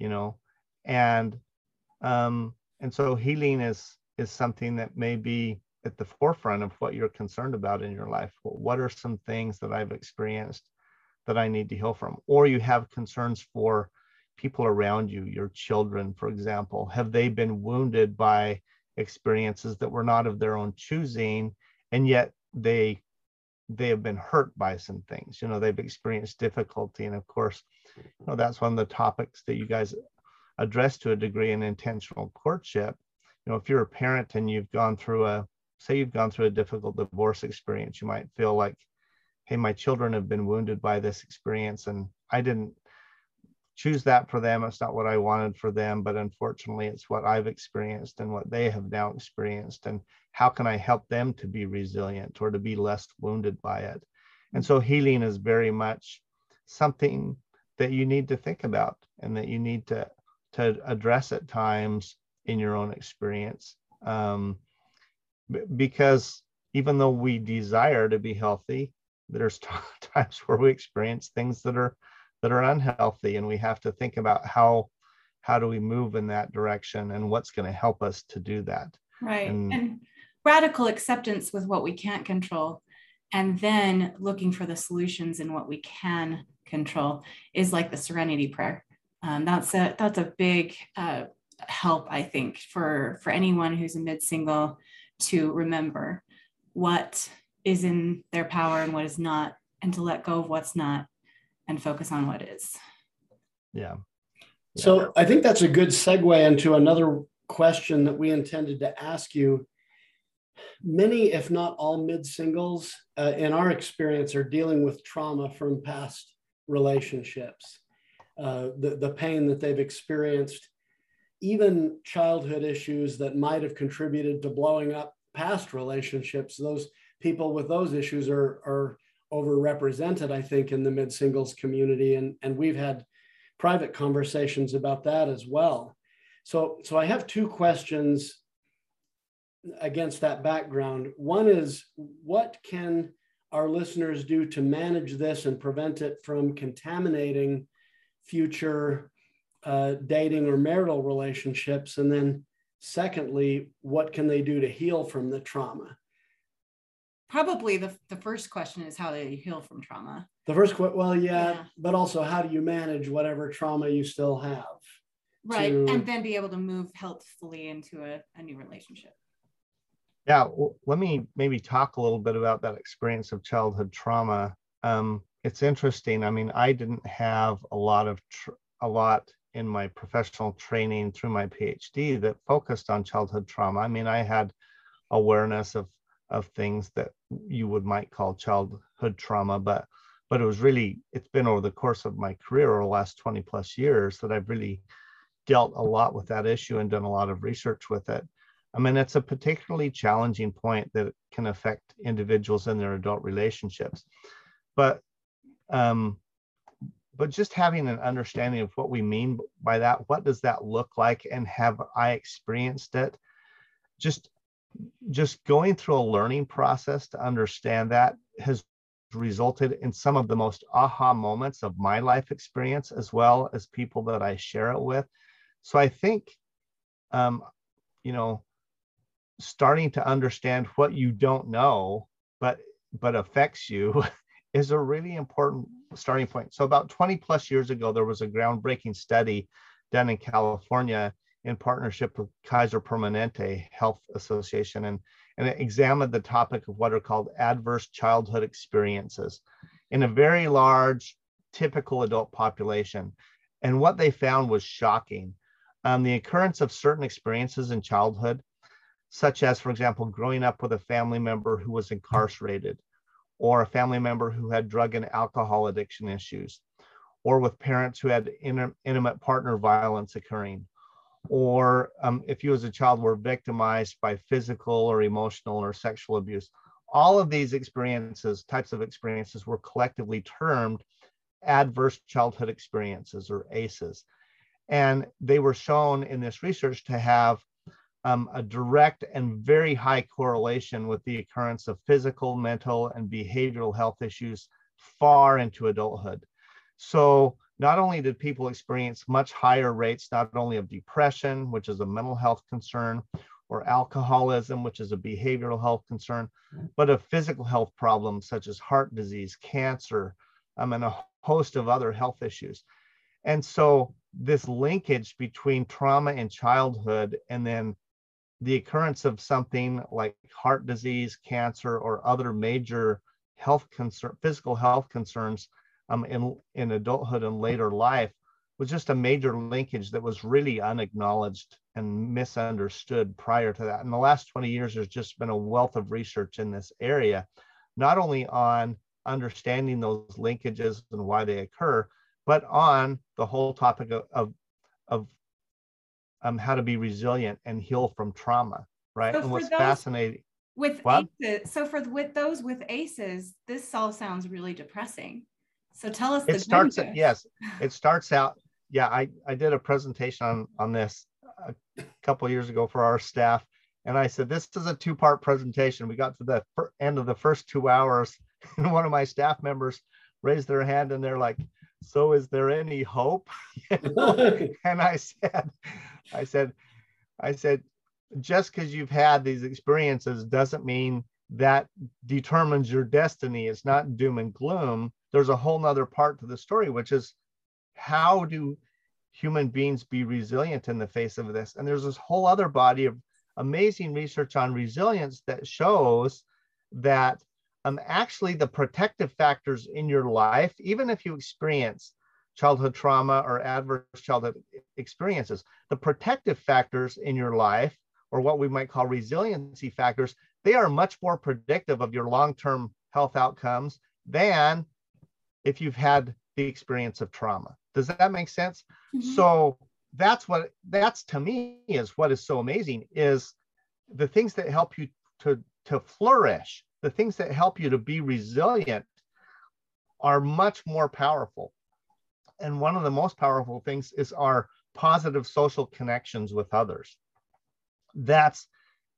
Speaker 3: you know, and um, and so healing is is something that may be at the forefront of what you're concerned about in your life. What are some things that I've experienced that I need to heal from? Or you have concerns for people around you, your children, for example. Have they been wounded by experiences that were not of their own choosing, and yet they they have been hurt by some things. You know, they've experienced difficulty, and of course, you know that's one of the topics that you guys address to a degree in intentional courtship. You know, if you're a parent and you've gone through a say you've gone through a difficult divorce experience, you might feel like, hey, my children have been wounded by this experience and I didn't choose that for them. It's not what I wanted for them, but unfortunately, it's what I've experienced and what they have now experienced. And how can I help them to be resilient or to be less wounded by it? And so healing is very much something that you need to think about and that you need to, to address at times in your own experience. Um, because even though we desire to be healthy, there's times where we experience things that are that are unhealthy, and we have to think about how how do we move in that direction and what's going to help us to do that.
Speaker 1: Right. And, and radical acceptance with what we can't control, and then looking for the solutions in what we can control is like the serenity prayer. Um, that's a that's a big uh, help, I think, for for anyone who's a mid single to remember what is in their power and what is not, and to let go of what's not and focus on what is.
Speaker 3: Yeah.
Speaker 2: So I think that's a good segue into another question that we intended to ask you. Many, if not all, mid singles, uh, in our experience, are dealing with trauma from past relationships, uh, the, the pain that they've experienced even childhood issues that might have contributed to blowing up past relationships, those people with those issues are, are overrepresented, I think, in the mid singles community. And, and we've had private conversations about that as well. So, so I have two questions against that background. One is what can our listeners do to manage this and prevent it from contaminating future uh, dating or marital relationships? And then, secondly, what can they do to heal from the trauma?
Speaker 1: Probably the, the first question is how do you heal from trauma?
Speaker 2: The first, question, well, yeah, yeah, but also how do you manage whatever trauma you still have?
Speaker 1: Right. To... And then be able to move healthfully into a, a new relationship.
Speaker 3: Yeah, well, let me maybe talk a little bit about that experience of childhood trauma. Um, it's interesting. I mean, I didn't have a lot of tr- a lot in my professional training through my PhD that focused on childhood trauma. I mean, I had awareness of of things that you would might call childhood trauma, but but it was really it's been over the course of my career over the last 20 plus years that I've really dealt a lot with that issue and done a lot of research with it. I mean, it's a particularly challenging point that can affect individuals in their adult relationships. But um, but just having an understanding of what we mean by that what does that look like and have i experienced it? Just just going through a learning process to understand that has resulted in some of the most aha moments of my life experience as well as people that i share it with. So i think um, you know starting to understand what you don't know but but affects you is a really important starting point. So about 20 plus years ago, there was a groundbreaking study done in California in partnership with Kaiser Permanente Health Association, and, and it examined the topic of what are called adverse childhood experiences in a very large, typical adult population. And what they found was shocking. Um, the occurrence of certain experiences in childhood, such as, for example, growing up with a family member who was incarcerated, or a family member who had drug and alcohol addiction issues, or with parents who had intimate partner violence occurring, or um, if you as a child were victimized by physical or emotional or sexual abuse. All of these experiences, types of experiences, were collectively termed adverse childhood experiences or ACEs. And they were shown in this research to have um, a direct and very high correlation with the occurrence of physical, mental, and behavioral health issues far into adulthood. So not only did people experience much higher rates, not only of depression, which is a mental health concern, or alcoholism, which is a behavioral health concern, but of physical health problems such as heart disease, cancer, um, and a host of other health issues. And so this linkage between trauma in childhood and then the occurrence of something like heart disease, cancer, or other major health concern, physical health concerns um, in, in adulthood and later life was just a major linkage that was really unacknowledged and misunderstood prior to that. In the last 20 years, there's just been a wealth of research in this area, not only on understanding those linkages and why they occur, but on the whole topic of, of, of um, how to be resilient and heal from trauma, right? So and what's fascinating
Speaker 1: with what? ACEs, so for with those with ACEs, this all sounds really depressing. So tell us.
Speaker 3: It starts. At, yes, it starts out. Yeah, I I did a presentation on on this a couple years ago for our staff, and I said this is a two part presentation. We got to the end of the first two hours, and one of my staff members raised their hand, and they're like, "So is there any hope?" and I said, I said, I said, just because you've had these experiences doesn't mean that determines your destiny. It's not doom and gloom. There's a whole nother part to the story, which is how do human beings be resilient in the face of this? And there's this whole other body of amazing research on resilience that shows that um, actually the protective factors in your life, even if you experience childhood trauma or adverse childhood experiences, the protective factors in your life or what we might call resiliency factors, they are much more predictive of your long-term health outcomes than if you've had the experience of trauma. Does that make sense? Mm-hmm. So that's what that's to me is what is so amazing is the things that help you to to flourish, the things that help you to be resilient are much more powerful. And one of the most powerful things is our positive social connections with others that's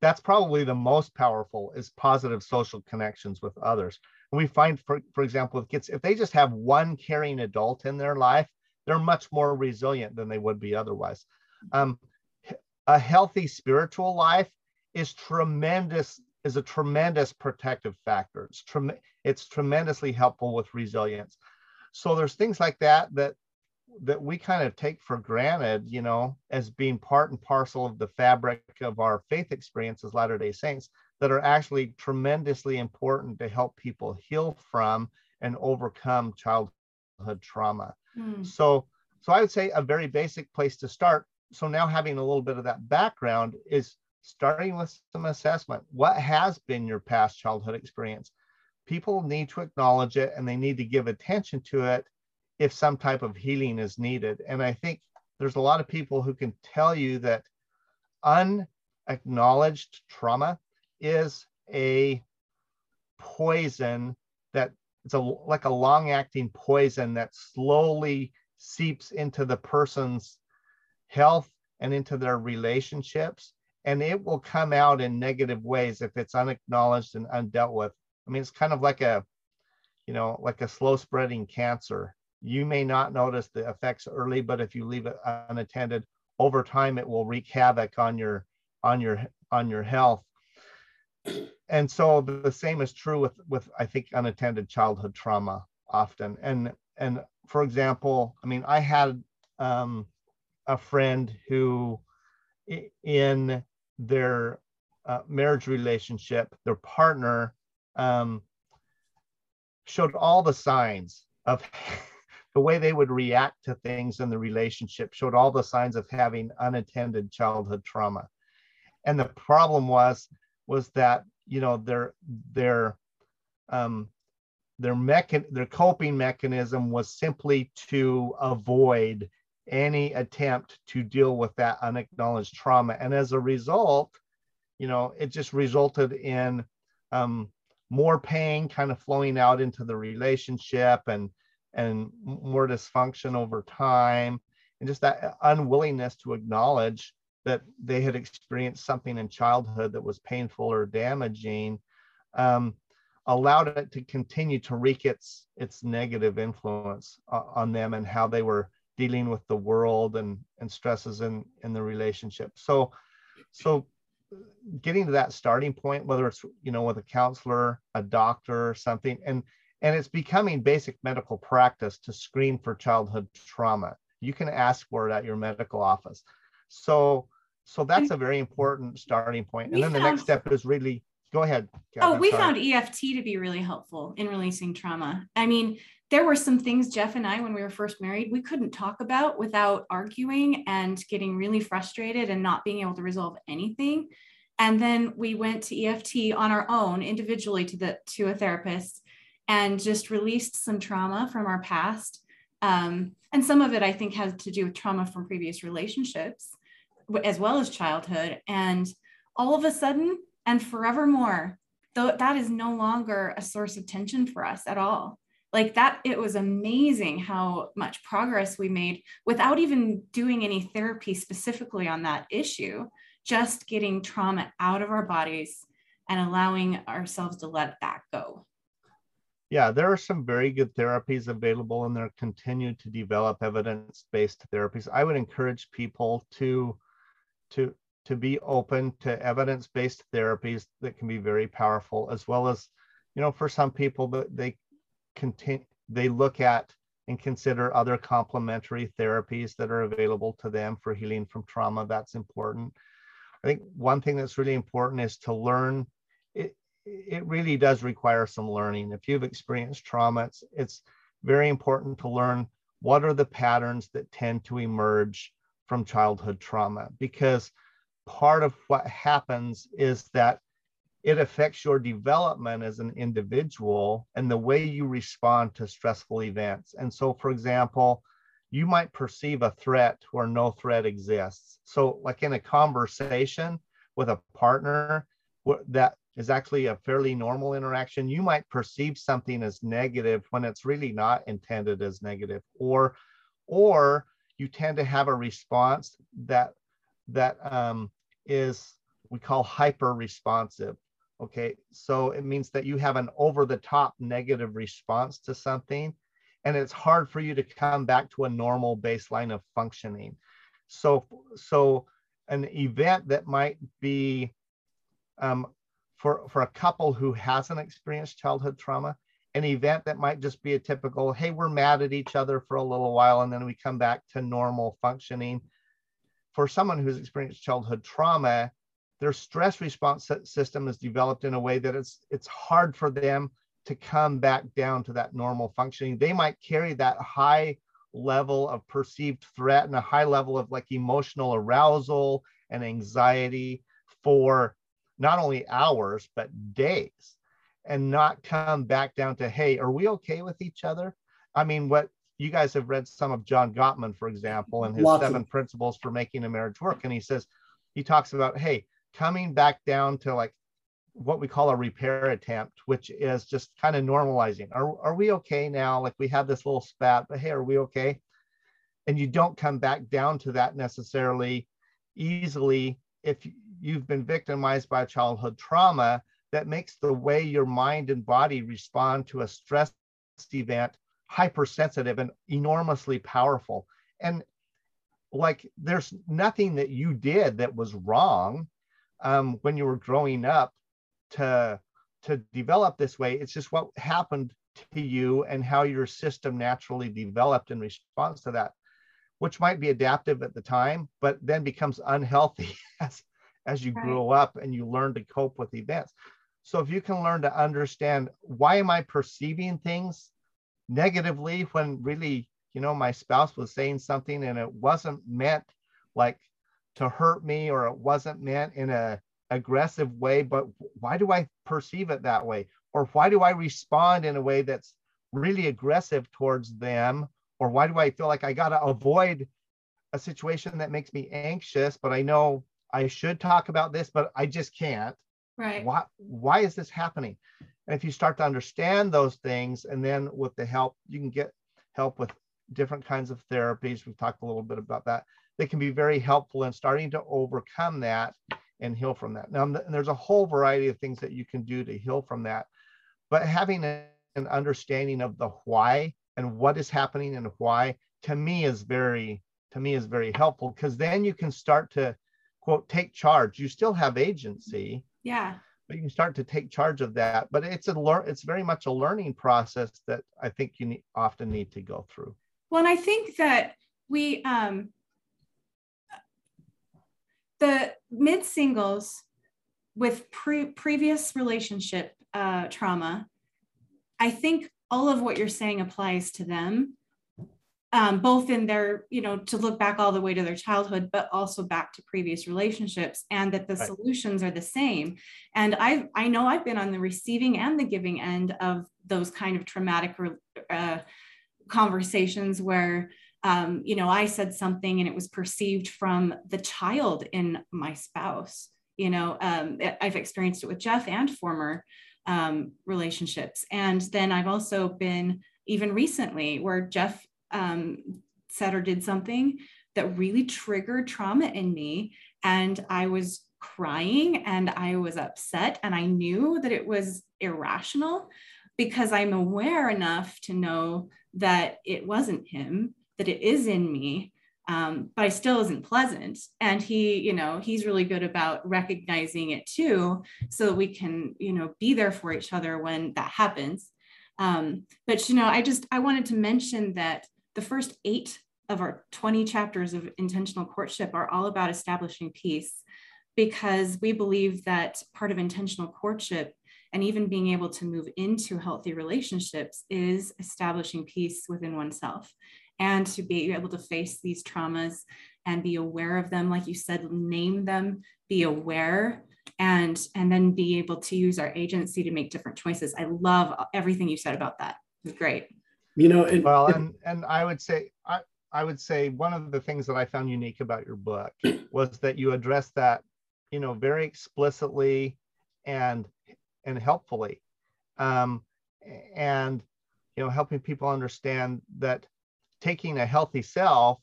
Speaker 3: that's probably the most powerful is positive social connections with others. And we find, for, for example, with kids, if they just have one caring adult in their life, they're much more resilient than they would be otherwise. Um, a healthy spiritual life is tremendous, is a tremendous protective factor. It's, trem- it's tremendously helpful with resilience. So there's things like that that that we kind of take for granted, you know, as being part and parcel of the fabric of our faith experience as Latter day Saints that are actually tremendously important to help people heal from and overcome childhood trauma. Mm. So, so I would say a very basic place to start. So now having a little bit of that background is starting with some assessment. What has been your past childhood experience? People need to acknowledge it and they need to give attention to it if some type of healing is needed. And I think there's a lot of people who can tell you that unacknowledged trauma is a poison that it's a like a long acting poison that slowly seeps into the person's health and into their relationships and it will come out in negative ways if it's unacknowledged and undealt with i mean it's kind of like a you know like a slow spreading cancer you may not notice the effects early, but if you leave it unattended, over time it will wreak havoc on your on your on your health. And so the same is true with with I think unattended childhood trauma often. And and for example, I mean, I had um, a friend who in their uh, marriage relationship, their partner um, showed all the signs of the way they would react to things in the relationship showed all the signs of having unattended childhood trauma. And the problem was was that you know their their um, their mechan- their coping mechanism was simply to avoid any attempt to deal with that unacknowledged trauma. And as a result, you know, it just resulted in um, more pain kind of flowing out into the relationship and and more dysfunction over time and just that unwillingness to acknowledge that they had experienced something in childhood that was painful or damaging um, allowed it to continue to wreak its its negative influence uh, on them and how they were dealing with the world and and stresses in in the relationship so so getting to that starting point whether it's you know with a counselor a doctor or something and and it's becoming basic medical practice to screen for childhood trauma you can ask for it at your medical office so so that's a very important starting point and then the next step is really go ahead.
Speaker 1: oh, we found EFT to be really helpful in releasing trauma. I mean, there were some things Jeff and I, when we were first married, we couldn't talk about without arguing and getting really frustrated and not being able to resolve anything. And then we went to EFT on our own individually to the to a therapist and just released some trauma from our past. Um, and some of it I think has to do with trauma from previous relationships as well as childhood. And all of a sudden, and forevermore though that is no longer a source of tension for us at all like that it was amazing how much progress we made without even doing any therapy specifically on that issue just getting trauma out of our bodies and allowing ourselves to let that go.
Speaker 3: Yeah there are some very good therapies available and they're continued to develop evidence-based therapies. I would encourage people to to to be open to evidence-based therapies that can be very powerful, as well as, you know, for some people that they continue, they look at and consider other complementary therapies that are available to them for healing from trauma. That's important. I think one thing that's really important is to learn. It, it really does require some learning. If you've experienced trauma, it's, it's very important to learn what are the patterns that tend to emerge from childhood trauma because part of what happens is that it affects your development as an individual and the way you respond to stressful events. And so, for example, you might perceive a threat where no threat exists. So, like in a conversation with a partner that is actually a fairly normal interaction, you might perceive something as negative when it's really not intended as negative, or or you tend to have a response that that um, is we call hyper responsive. Okay, so it means that you have an over the top negative response to something, and it's hard for you to come back to a normal baseline of functioning. So, so an event that might be um, for, for a couple who hasn't experienced childhood trauma, an event that might just be a typical, hey, we're mad at each other for a little while, and then we come back to normal functioning for someone who's experienced childhood trauma, their stress response system is developed in a way that it's it's hard for them to come back down to that normal functioning. They might carry that high level of perceived threat and a high level of like emotional arousal and anxiety for not only hours but days and not come back down to hey are we okay with each other i mean what you guys have read some of John Gottman, for example, and his Lots seven of- principles for making a marriage work. And he says, he talks about, hey, coming back down to like what we call a repair attempt, which is just kind of normalizing. Are, are we okay now? Like we had this little spat, but hey, are we okay? And you don't come back down to that necessarily easily if you've been victimized by childhood trauma that makes the way your mind and body respond to a stress event hypersensitive and enormously powerful. And like there's nothing that you did that was wrong um, when you were growing up to to develop this way. It's just what happened to you and how your system naturally developed in response to that, which might be adaptive at the time, but then becomes unhealthy as as you right. grow up and you learn to cope with events. So if you can learn to understand why am I perceiving things negatively when really, you know, my spouse was saying something and it wasn't meant like to hurt me or it wasn't meant in a aggressive way, but why do I perceive it that way? Or why do I respond in a way that's really aggressive towards them? Or why do I feel like I got to avoid a situation that makes me anxious, but I know I should talk about this, but I just can't.
Speaker 1: Right.
Speaker 3: Why, why is this happening? And if you start to understand those things, and then with the help, you can get help with different kinds of therapies. We've talked a little bit about that. They can be very helpful in starting to overcome that and heal from that. Now, there's a whole variety of things that you can do to heal from that. but having a, an understanding of the why and what is happening and why to me is very to me is very helpful because then you can start to quote take charge you still have agency
Speaker 1: yeah
Speaker 3: but you can start to take charge of that but it's a learn it's very much a learning process that i think you need, often need to go through
Speaker 1: well and i think that we um the mid singles with pre- previous relationship uh, trauma i think all of what you're saying applies to them um, both in their, you know, to look back all the way to their childhood, but also back to previous relationships, and that the right. solutions are the same. And I, I know I've been on the receiving and the giving end of those kind of traumatic uh, conversations where, um, you know, I said something and it was perceived from the child in my spouse. You know, um, I've experienced it with Jeff and former um, relationships, and then I've also been even recently where Jeff um, said or did something that really triggered trauma in me. And I was crying and I was upset. And I knew that it was irrational because I'm aware enough to know that it wasn't him, that it is in me. Um, but I still isn't pleasant. And he, you know, he's really good about recognizing it too, so that we can, you know, be there for each other when that happens. Um, but you know, I just I wanted to mention that the first eight of our 20 chapters of intentional courtship are all about establishing peace because we believe that part of intentional courtship and even being able to move into healthy relationships is establishing peace within oneself and to be able to face these traumas and be aware of them. Like you said name them be aware and and then be able to use our agency to make different choices. I love everything you said about that. It was great.
Speaker 2: You know it,
Speaker 3: well and and i would say i i would say one of the things that i found unique about your book was that you addressed that you know very explicitly and and helpfully. Um and you know helping people understand that taking a healthy self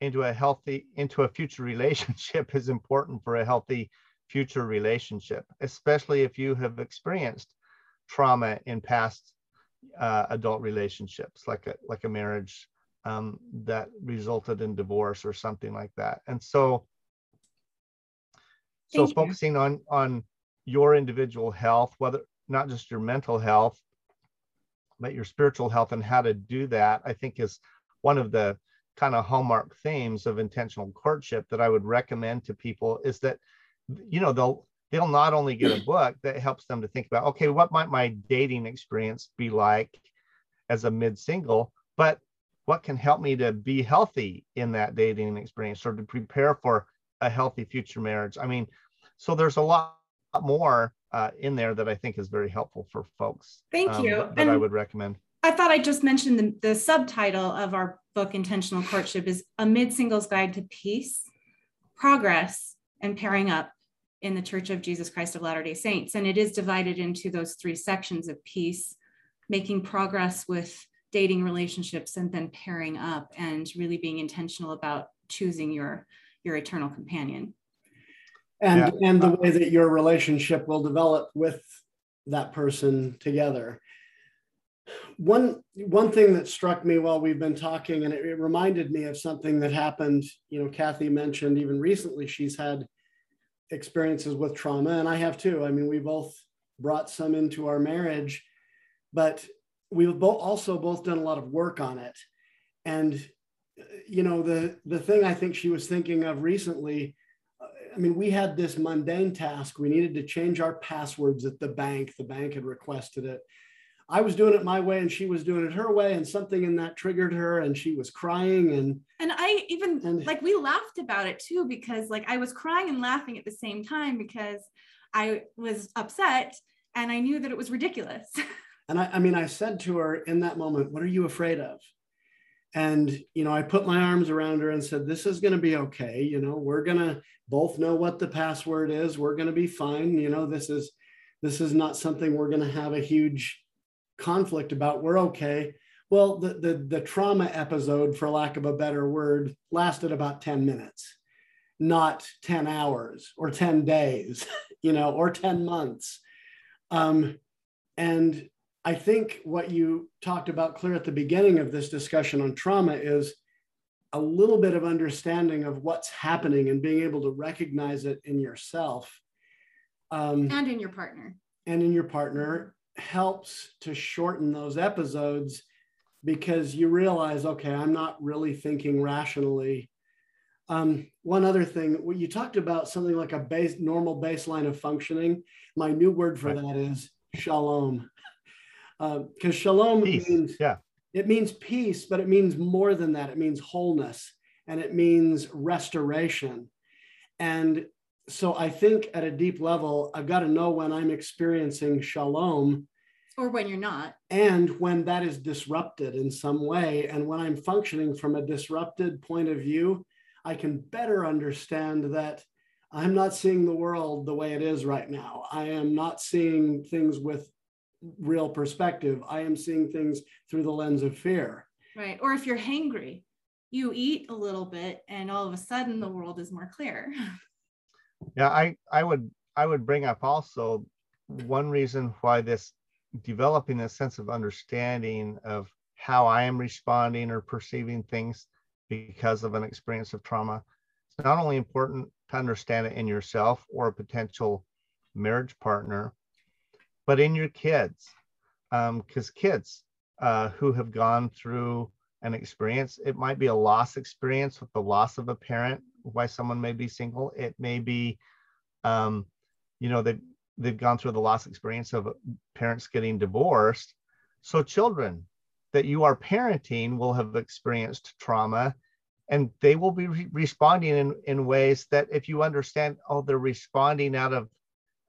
Speaker 3: into a healthy into a future relationship is important for a healthy future relationship especially if you have experienced trauma in past uh, adult relationships, like a like a marriage um, that resulted in divorce or something like that. And so, so Thank focusing you. on on your individual health, whether not just your mental health, but your spiritual health, and how to do that, I think is one of the kind of hallmark themes of intentional courtship that I would recommend to people is that you know they'll they'll not only get a book that helps them to think about, okay, what might my dating experience be like as a mid single, but what can help me to be healthy in that dating experience or to prepare for a healthy future marriage? I mean, so there's a lot more uh, in there that I think is very helpful for folks.
Speaker 1: Thank um, you.
Speaker 3: That and I would recommend.
Speaker 1: I thought I just mentioned the, the subtitle of our book, Intentional Courtship, is A Mid Singles Guide to Peace, Progress, and Pairing Up in the Church of Jesus Christ of Latter day Saints. And it is divided into those three sections of peace, making progress with dating relationships, and then pairing up and really being intentional about choosing your, your eternal companion.
Speaker 2: And, yeah. and the way that your relationship will develop with that person together. One, one thing that struck me while we've been talking, and it, it reminded me of something that happened, you know, Kathy mentioned even recently, she's had experiences with trauma, and I have too. I mean, we both brought some into our marriage, but we've both also both done a lot of work on it. And you know, the the thing I think she was thinking of recently. Uh, I mean, we had this mundane task. We needed to change our passwords at the bank. The bank had requested it. I was doing it my way and she was doing it her way, and something in that triggered her, and she was crying. And
Speaker 1: and I even and, like we laughed about it too because like I was crying and laughing at the same time because I was upset and I knew that it was ridiculous.
Speaker 2: and I, I mean, I said to her in that moment, "What are you afraid of?" And you know, I put my arms around her and said, "This is going to be okay. You know, we're going to both know what the password is. We're going to be fine. You know, this is." This is not something we're going to have a huge conflict about we're okay. Well the, the the trauma episode for lack of a better word lasted about 10 minutes not 10 hours or 10 days you know or 10 months. Um, and I think what you talked about clear at the beginning of this discussion on trauma is a little bit of understanding of what's happening and being able to recognize it in yourself.
Speaker 1: Um, and in your partner.
Speaker 2: and in your partner helps to shorten those episodes because you realize okay i'm not really thinking rationally um, one other thing you talked about something like a base normal baseline of functioning my new word for right. that is shalom because uh, shalom peace. means yeah it means peace, but it means more than that. It means wholeness and it means restoration. And so I think at a deep level, I've got to know when I'm experiencing shalom.
Speaker 1: Or when you're not.
Speaker 2: And when that is disrupted in some way. And when I'm functioning from a disrupted point of view, I can better understand that I'm not seeing the world the way it is right now. I am not seeing things with real perspective. I am seeing things through the lens of fear.
Speaker 1: Right. Or if you're hangry, you eat a little bit and all of a sudden the world is more clear.
Speaker 3: Yeah, I, I would I would bring up also one reason why this developing a sense of understanding of how I am responding or perceiving things because of an experience of trauma. It's not only important to understand it in yourself or a potential marriage partner, but in your kids, because um, kids uh, who have gone through an experience, it might be a loss experience with the loss of a parent, why someone may be single. It may be, um, you know, they've, they've gone through the loss experience of parents getting divorced. So children that you are parenting will have experienced trauma and they will be re- responding in, in ways that if you understand oh they're responding out of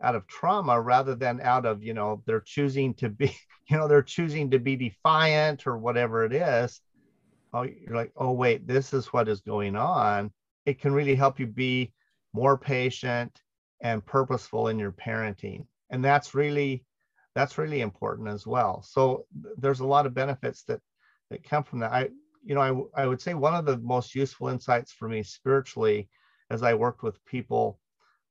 Speaker 3: out of trauma rather than out of you know they're choosing to be you know they're choosing to be defiant or whatever it is oh you're like oh wait this is what is going on it can really help you be more patient and purposeful in your parenting and that's really that's really important as well so there's a lot of benefits that that come from that i you know I, I would say one of the most useful insights for me spiritually as i worked with people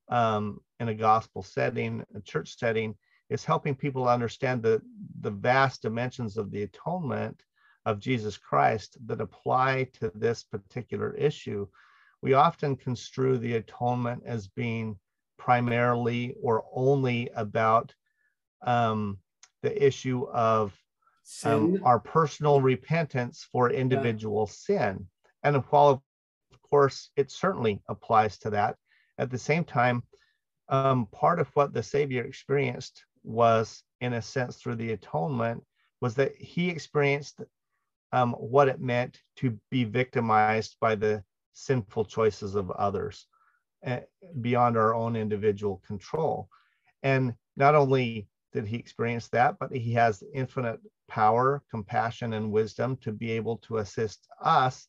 Speaker 3: um, in a gospel setting, a church setting, is helping people understand the, the vast dimensions of the atonement of Jesus Christ that apply to this particular issue. We often construe the atonement as being primarily or only about um, the issue of um, our personal repentance for individual yeah. sin. And while, of course, it certainly applies to that, at the same time, um, part of what the Savior experienced was, in a sense, through the atonement, was that he experienced um, what it meant to be victimized by the sinful choices of others uh, beyond our own individual control. And not only did he experience that, but he has infinite power, compassion, and wisdom to be able to assist us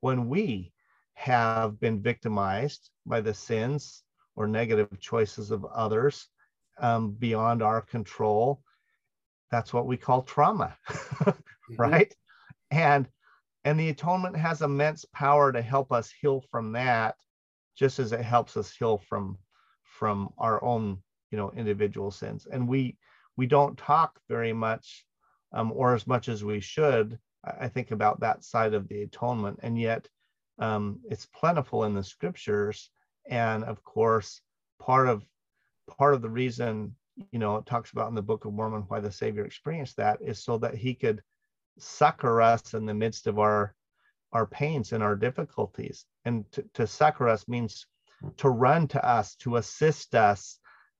Speaker 3: when we have been victimized by the sins or negative choices of others um, beyond our control. That's what we call trauma, mm-hmm. right? And and the atonement has immense power to help us heal from that, just as it helps us heal from from our own you know individual sins. And we we don't talk very much um, or as much as we should. I think about that side of the atonement, and yet um, it's plentiful in the scriptures and of course part of part of the reason you know it talks about in the book of mormon why the savior experienced that is so that he could succor us in the midst of our our pains and our difficulties. And to, to succor us means to run to us to assist us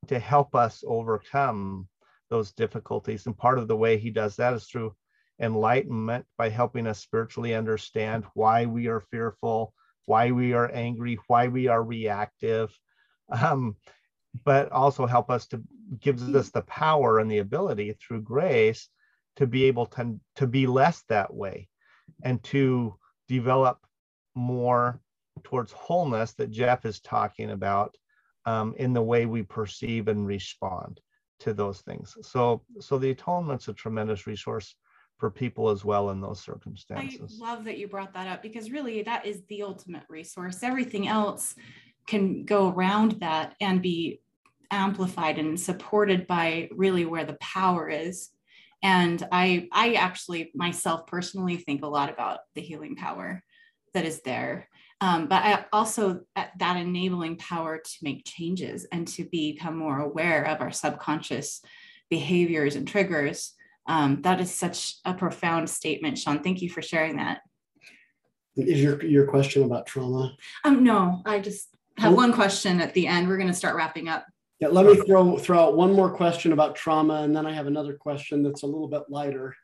Speaker 3: to help us overcome those difficulties. And part of the way he does that is through enlightenment by helping us spiritually understand why we are fearful, why we are angry, why we are reactive, um, but also help us to gives us the power and the ability through grace to be able to, to be less that way and to develop more towards wholeness that Jeff is talking about um, in the way we perceive and respond to those things. So, so the atonement's a tremendous resource for people as well in those circumstances.
Speaker 1: I love that you brought that up because really that is the ultimate resource. Everything else can go around that and be amplified and supported by really where the power is. And I, I actually myself personally think a lot about the healing power that is there. Um, but I also that enabling power to make changes and to become more aware of our subconscious behaviors and triggers. Um, that is such a profound statement, Sean. Thank you for sharing that.
Speaker 2: Is your your question about trauma?
Speaker 1: Um, no, I just have one question at the end. We're going to start wrapping up.
Speaker 2: Yeah, let me throw throw out one more question about trauma, and then I have another question that's a little bit lighter.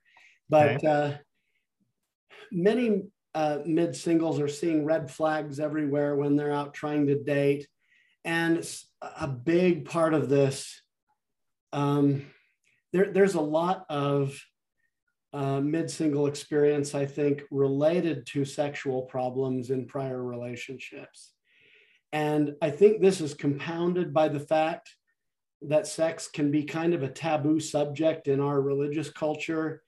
Speaker 2: But okay. uh, many uh, mid singles are seeing red flags everywhere when they're out trying to date, and a big part of this, um, there, there's a lot of uh, mid single experience, I think, related to sexual problems in prior relationships. And I think this is compounded by the fact that sex can be kind of a taboo subject in our religious culture.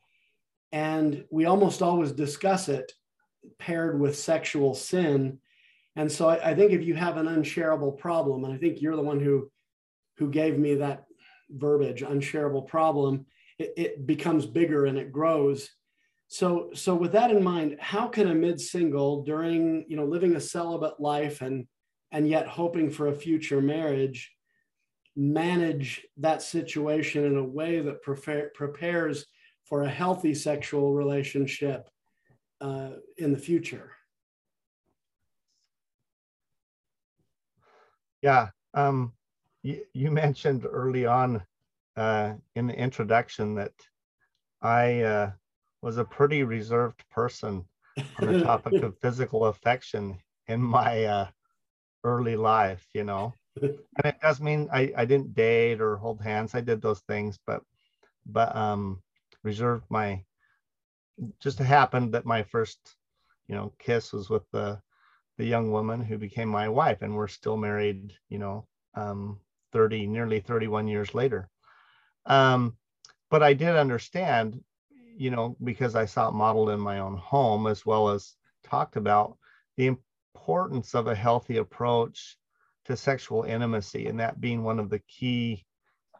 Speaker 2: And we almost always discuss it paired with sexual sin. And so I, I, think if you have an unshareable problem, and I think you're the one who who gave me that verbiage, unshareable problem, it, it becomes bigger and it grows. So, so with that in mind, how can a mid-single during you know living a celibate life and and yet hoping for a future marriage manage that situation in a way that prepare, prepares for a healthy sexual relationship uh, in the future?
Speaker 3: Yeah, um, you, you, mentioned early on uh, in the introduction that I uh, was a pretty reserved person on the topic of physical affection in my uh, early life, you know. and it does mean I, I didn't date or hold hands. I did those things, but but um reserved my just happened that my first, you know, kiss was with the the young woman who became my wife, and we're still married, you know, um, 30, nearly 31 years later. Um, but I did understand, you know, because I saw it modeled in my own home as well as talked about the importance of a healthy approach to sexual intimacy, and that being one of the key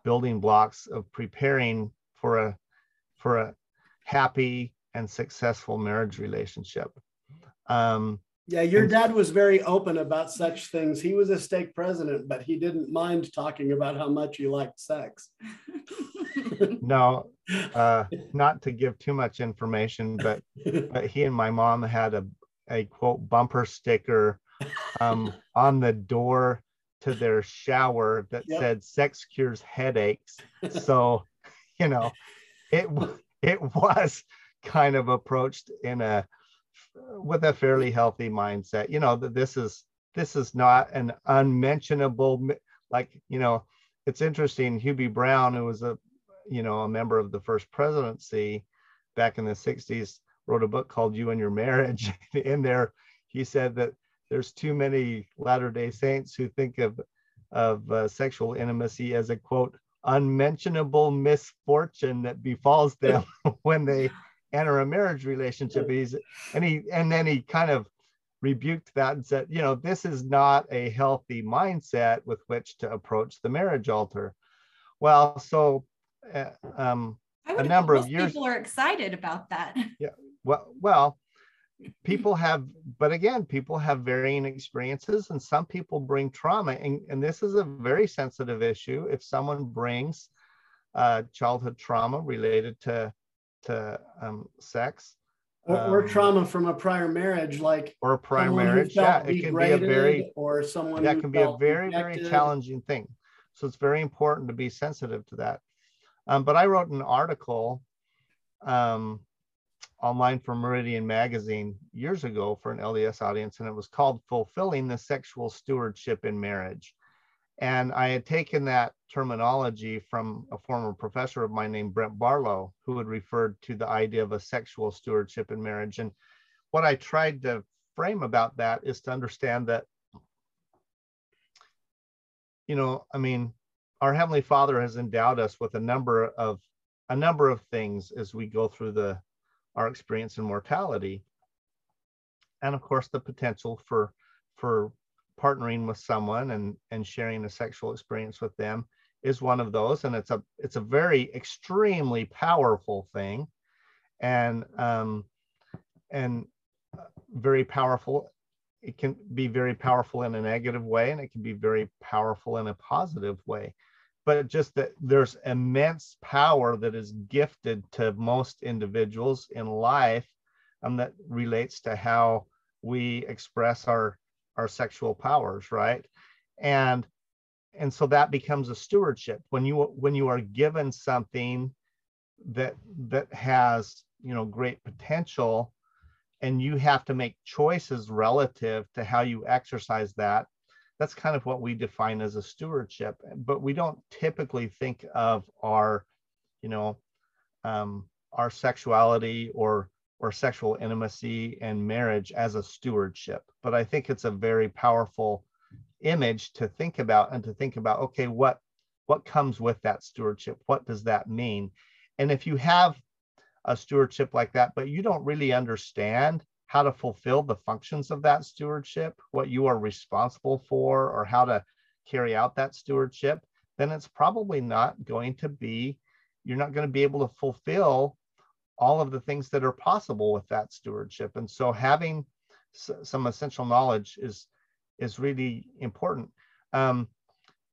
Speaker 3: building blocks of preparing for a for a happy and successful marriage relationship. Um,
Speaker 2: yeah, your and, dad was very open about such things. He was a stake president, but he didn't mind talking about how much he liked sex.
Speaker 3: no, uh, not to give too much information, but but he and my mom had a a quote bumper sticker um, on the door to their shower that yep. said "sex cures headaches." So, you know, it it was kind of approached in a with a fairly healthy mindset you know that this is this is not an unmentionable like you know it's interesting Hugh B. Brown who was a you know a member of the first presidency back in the 60s wrote a book called you and your marriage in there he said that there's too many latter day saints who think of of uh, sexual intimacy as a quote unmentionable misfortune that befalls them when they enter a marriage relationship. He's and he and then he kind of rebuked that and said, you know, this is not a healthy mindset with which to approach the marriage altar. Well, so uh, um, a number of years
Speaker 1: people are excited about that.
Speaker 3: Yeah. Well, well, people have, but again, people have varying experiences, and some people bring trauma, and, and this is a very sensitive issue. If someone brings uh, childhood trauma related to to um, sex.
Speaker 2: Or, or um, trauma from a prior marriage, like
Speaker 3: or a prior marriage, yeah, it can be a very or someone that can be a very rejected. very challenging thing. So it's very important to be sensitive to that. Um, but I wrote an article um, online for Meridian Magazine years ago for an LDS audience, and it was called "Fulfilling the Sexual Stewardship in Marriage." And I had taken that terminology from a former professor of mine named Brent Barlow, who had referred to the idea of a sexual stewardship in marriage. And what I tried to frame about that is to understand that, you know, I mean, our Heavenly Father has endowed us with a number of a number of things as we go through the our experience in mortality. And of course, the potential for for partnering with someone and, and sharing a sexual experience with them is one of those, and it's a it's a very extremely powerful thing, and um, and uh, very powerful. It can be very powerful in a negative way, and it can be very powerful in a positive way. But just that there's immense power that is gifted to most individuals in life, um, that relates to how we express our our sexual powers, right? And and so that becomes a stewardship when you when you are given something that that has you know great potential and you have to make choices relative to how you exercise that that's kind of what we define as a stewardship but we don't typically think of our you know um, our sexuality or or sexual intimacy and marriage as a stewardship. But i think it's a very powerful image to think about and to think about okay what what comes with that stewardship? What does that mean? And if you have a stewardship like that but you don't really understand how to fulfill the functions of that stewardship what you are responsible for or how to carry out that stewardship then it's probably not going to be you're not going to be able to fulfill all of the things that are possible with that stewardship and so having some essential knowledge is is really important. Um,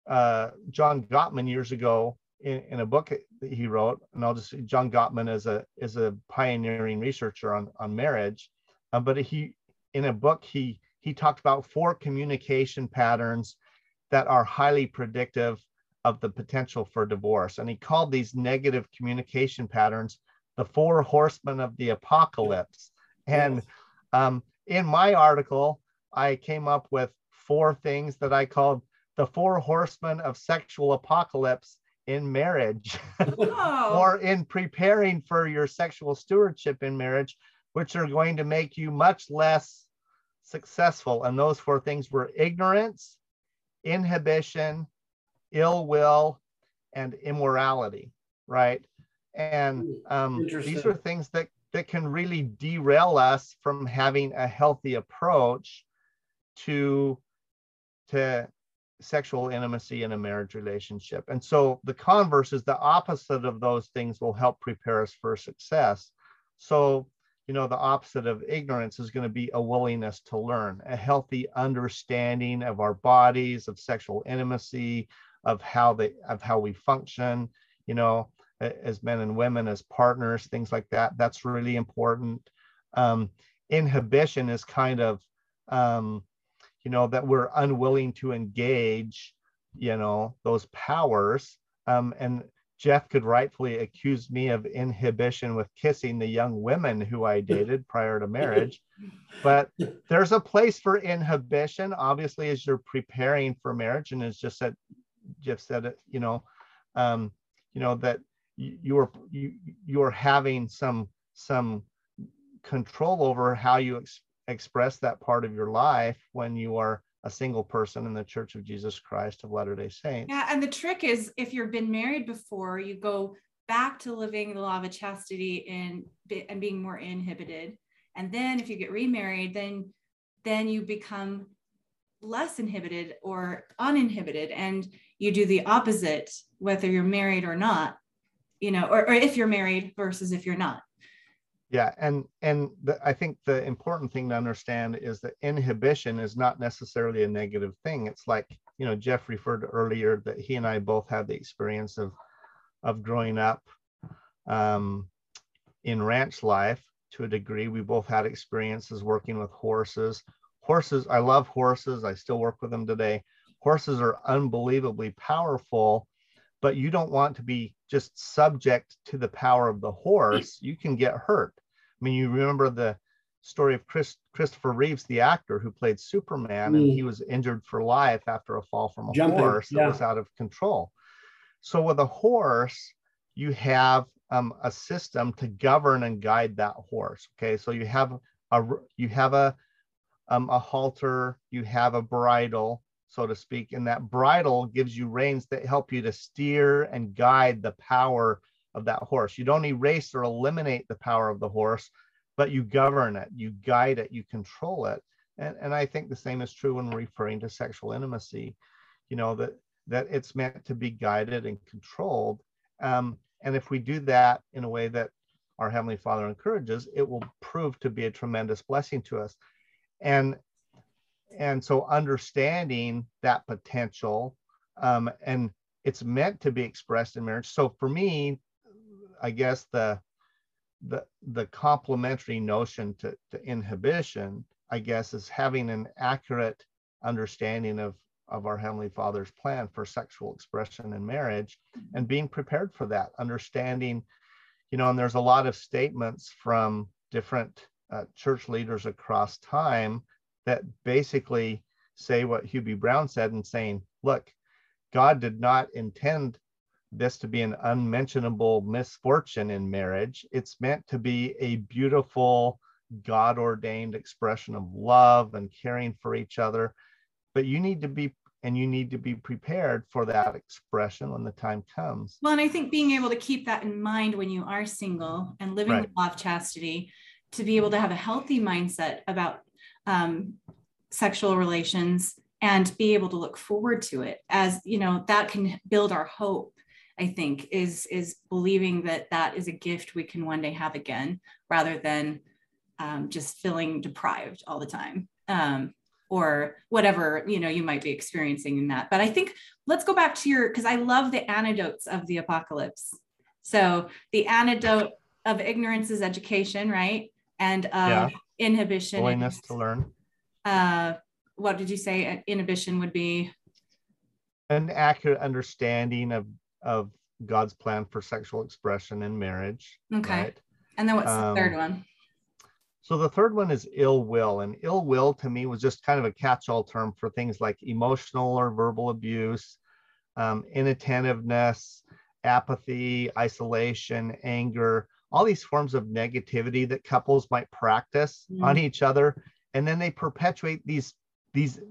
Speaker 3: uh, John Gottman years ago in, in, a book that he wrote, and I'll just John Gottman is a is a pioneering researcher on on marriage, uh, but he in a book he he talked about four communication patterns that are highly predictive of the potential for divorce, and he called these negative communication patterns the four horsemen of the apocalypse. And um, in my article, I came up with four things that I called the four horsemen of sexual apocalypse in marriage oh. or in preparing for your sexual stewardship in marriage, which are going to make you much less successful. And those four things were ignorance, inhibition, ill will, and immorality, right? And um, these are things that, that can really derail us from having a healthy approach to to sexual intimacy in a marriage relationship. And so the converse is the opposite of those things will help prepare us for success. So, you know, the opposite of ignorance is going to be a willingness to learn, a healthy understanding of our bodies, of sexual intimacy, of how they of how we function, you know, as men and women, as partners, things like that. That's really important. Um, inhibition is kind of um, you know, that we're unwilling to engage, you know, those powers. Um, and Jeff could rightfully accuse me of inhibition with kissing the young women who I dated prior to marriage. But there's a place for inhibition, obviously, as you're preparing for marriage. And it's just that Jeff said it, you know, um, you know, that you're you, you're having some some control over how you ex- express that part of your life when you are a single person in the Church of Jesus Christ of Latter day Saints.
Speaker 1: Yeah. And the trick is if you've been married before, you go back to living the law of chastity and, and being more inhibited. And then if you get remarried, then then you become less inhibited or uninhibited and you do the opposite whether you're married or not you know or, or if you're married versus if you're not
Speaker 3: yeah, and and the, I think the important thing to understand is that inhibition is not necessarily a negative thing. It's like you know Jeff referred earlier that he and I both had the experience of of growing up um, in ranch life to a degree. We both had experiences working with horses. Horses, I love horses. I still work with them today. Horses are unbelievably powerful but you don't want to be just subject to the power of the horse. You can get hurt. I mean, you remember the story of Chris, Christopher Reeves, the actor who played Superman, mm. and he was injured for life after a fall from a Jumping, horse that yeah. was out of control. So with a horse, you have um, a system to govern and guide that horse. Okay, so you have a you have a um, a halter, you have a bridle, so to speak, and that bridle gives you reins that help you to steer and guide the power of that horse. You don't erase or eliminate the power of the horse, but you govern it, you guide it, you control it. And, and I think the same is true when referring to sexual intimacy. You know, that that it's meant to be guided and controlled. Um, and if we do that in a way that our Heavenly Father encourages, it will prove to be a tremendous blessing to us. And and so understanding that potential um, and it's meant to be expressed in marriage. So for me, I guess the the the complementary notion to, to inhibition, I guess, is having an accurate understanding of of our Heavenly Father's plan for sexual expression in marriage and being prepared for that, understanding, you know, and there's a lot of statements from different uh, church leaders across time that basically say what B. Brown said and saying, look, God did not intend this to be an unmentionable misfortune in marriage. It's meant to be a beautiful, God ordained expression of love and caring for each other. But you need to be and you need to be prepared for that expression when the time comes.
Speaker 1: Well, and I think being able to keep that in mind when you are single and living right. with law of chastity, to be able to have a healthy mindset about um, sexual relations and be able to look forward to it as you know that can build our hope i think is is believing that that is a gift we can one day have again rather than um, just feeling deprived all the time um, or whatever you know you might be experiencing in that. But i think let's go back to your because i love the antidotes of the apocalypse. So the antidote of ignorance is education right? And of yeah. Inhibition
Speaker 3: willingness to learn.
Speaker 1: Uh, what did you say inhibition would be?
Speaker 3: An accurate understanding of of god's plan for sexual expression in marriage
Speaker 1: okay. right? and then what's um, the third um, one?
Speaker 3: so the third one is ill will and ill will to me was just kind of a catch-all term for things like emotional or verbal abuse um, inattentiveness apathy isolation anger all these forms of negativity that couples might practice mm. on each other and then they perpetuate these these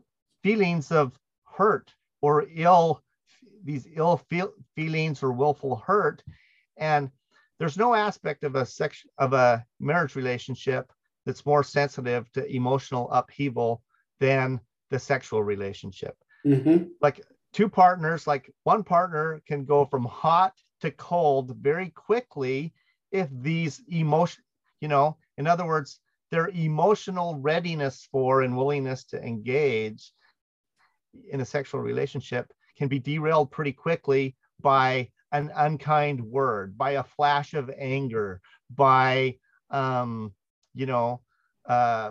Speaker 3: feelings of hurt or ill these ill feel, feelings or willful hurt and there's no aspect of a section of a marriage relationship that's more sensitive to emotional upheaval than the sexual relationship mm-hmm. like two partners like one partner can go from hot to cold very quickly if these emotion you know in other words their emotional readiness for and willingness to engage in a sexual relationship can be derailed pretty quickly by an unkind word, by a flash of anger, by, um, you know, uh,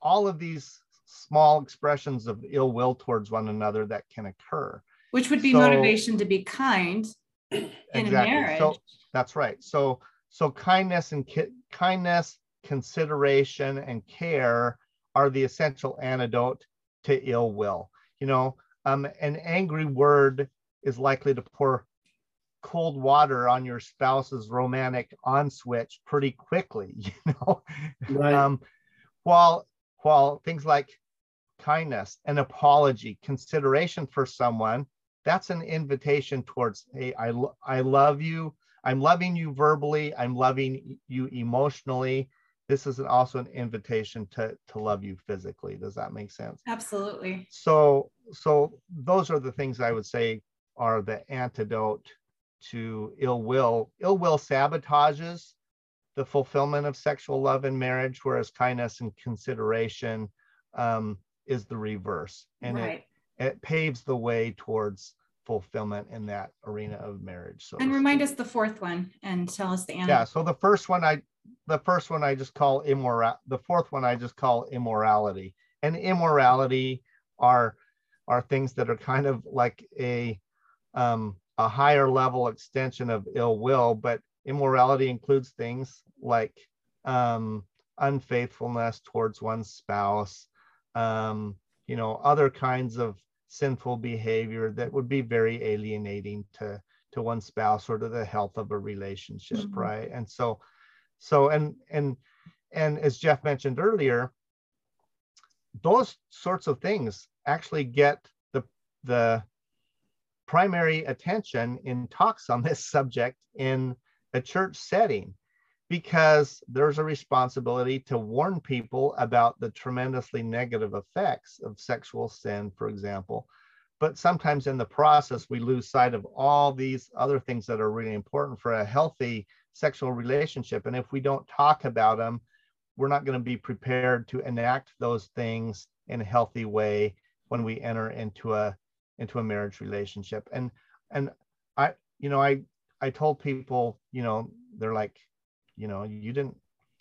Speaker 3: all of these small expressions of ill will towards one another that can occur.
Speaker 1: Which would be so, motivation to be kind in exactly. a marriage.
Speaker 3: So, that's right. So, so kindness and ki- kindness consideration, and care are the essential antidote to ill will. You know, um, an angry word is likely to pour cold water on your spouse's romantic on switch pretty quickly. You know, right. um, while while things like kindness, an apology, consideration for someone, that's an invitation towards, hey, I, I love you. I'm loving you verbally. I'm loving you emotionally. This is also an invitation to to love you physically. Does that make sense?
Speaker 1: Absolutely.
Speaker 3: So so those are the things i would say are the antidote to ill will. Ill will sabotages the fulfillment of sexual love in marriage whereas kindness and consideration um, is the reverse. And right. it, it paves the way towards fulfillment in that arena of marriage
Speaker 1: so and remind us the fourth one and tell us the
Speaker 3: answer. yeah so the first one i the first one I just call immoral. The fourth one I just call immorality. And immorality are are things that are kind of like a um, a higher level extension of ill will. But immorality includes things like um, unfaithfulness towards one's spouse, um, you know, other kinds of sinful behavior that would be very alienating to to one spouse or to the health of a relationship, mm-hmm. right? And so so and and and as Jeff mentioned earlier, those sorts of things actually get the the primary attention in talks on this subject in a church setting because there's a responsibility to warn people about the tremendously negative effects of sexual sin, for example. but sometimes in the process we lose sight of all these other things that are really important for a healthy sexual relationship and if we don't talk about them we're not going to be prepared to enact those things in a healthy way when we enter into a into a marriage relationship and and i you know i i told people you know they're like you know you didn't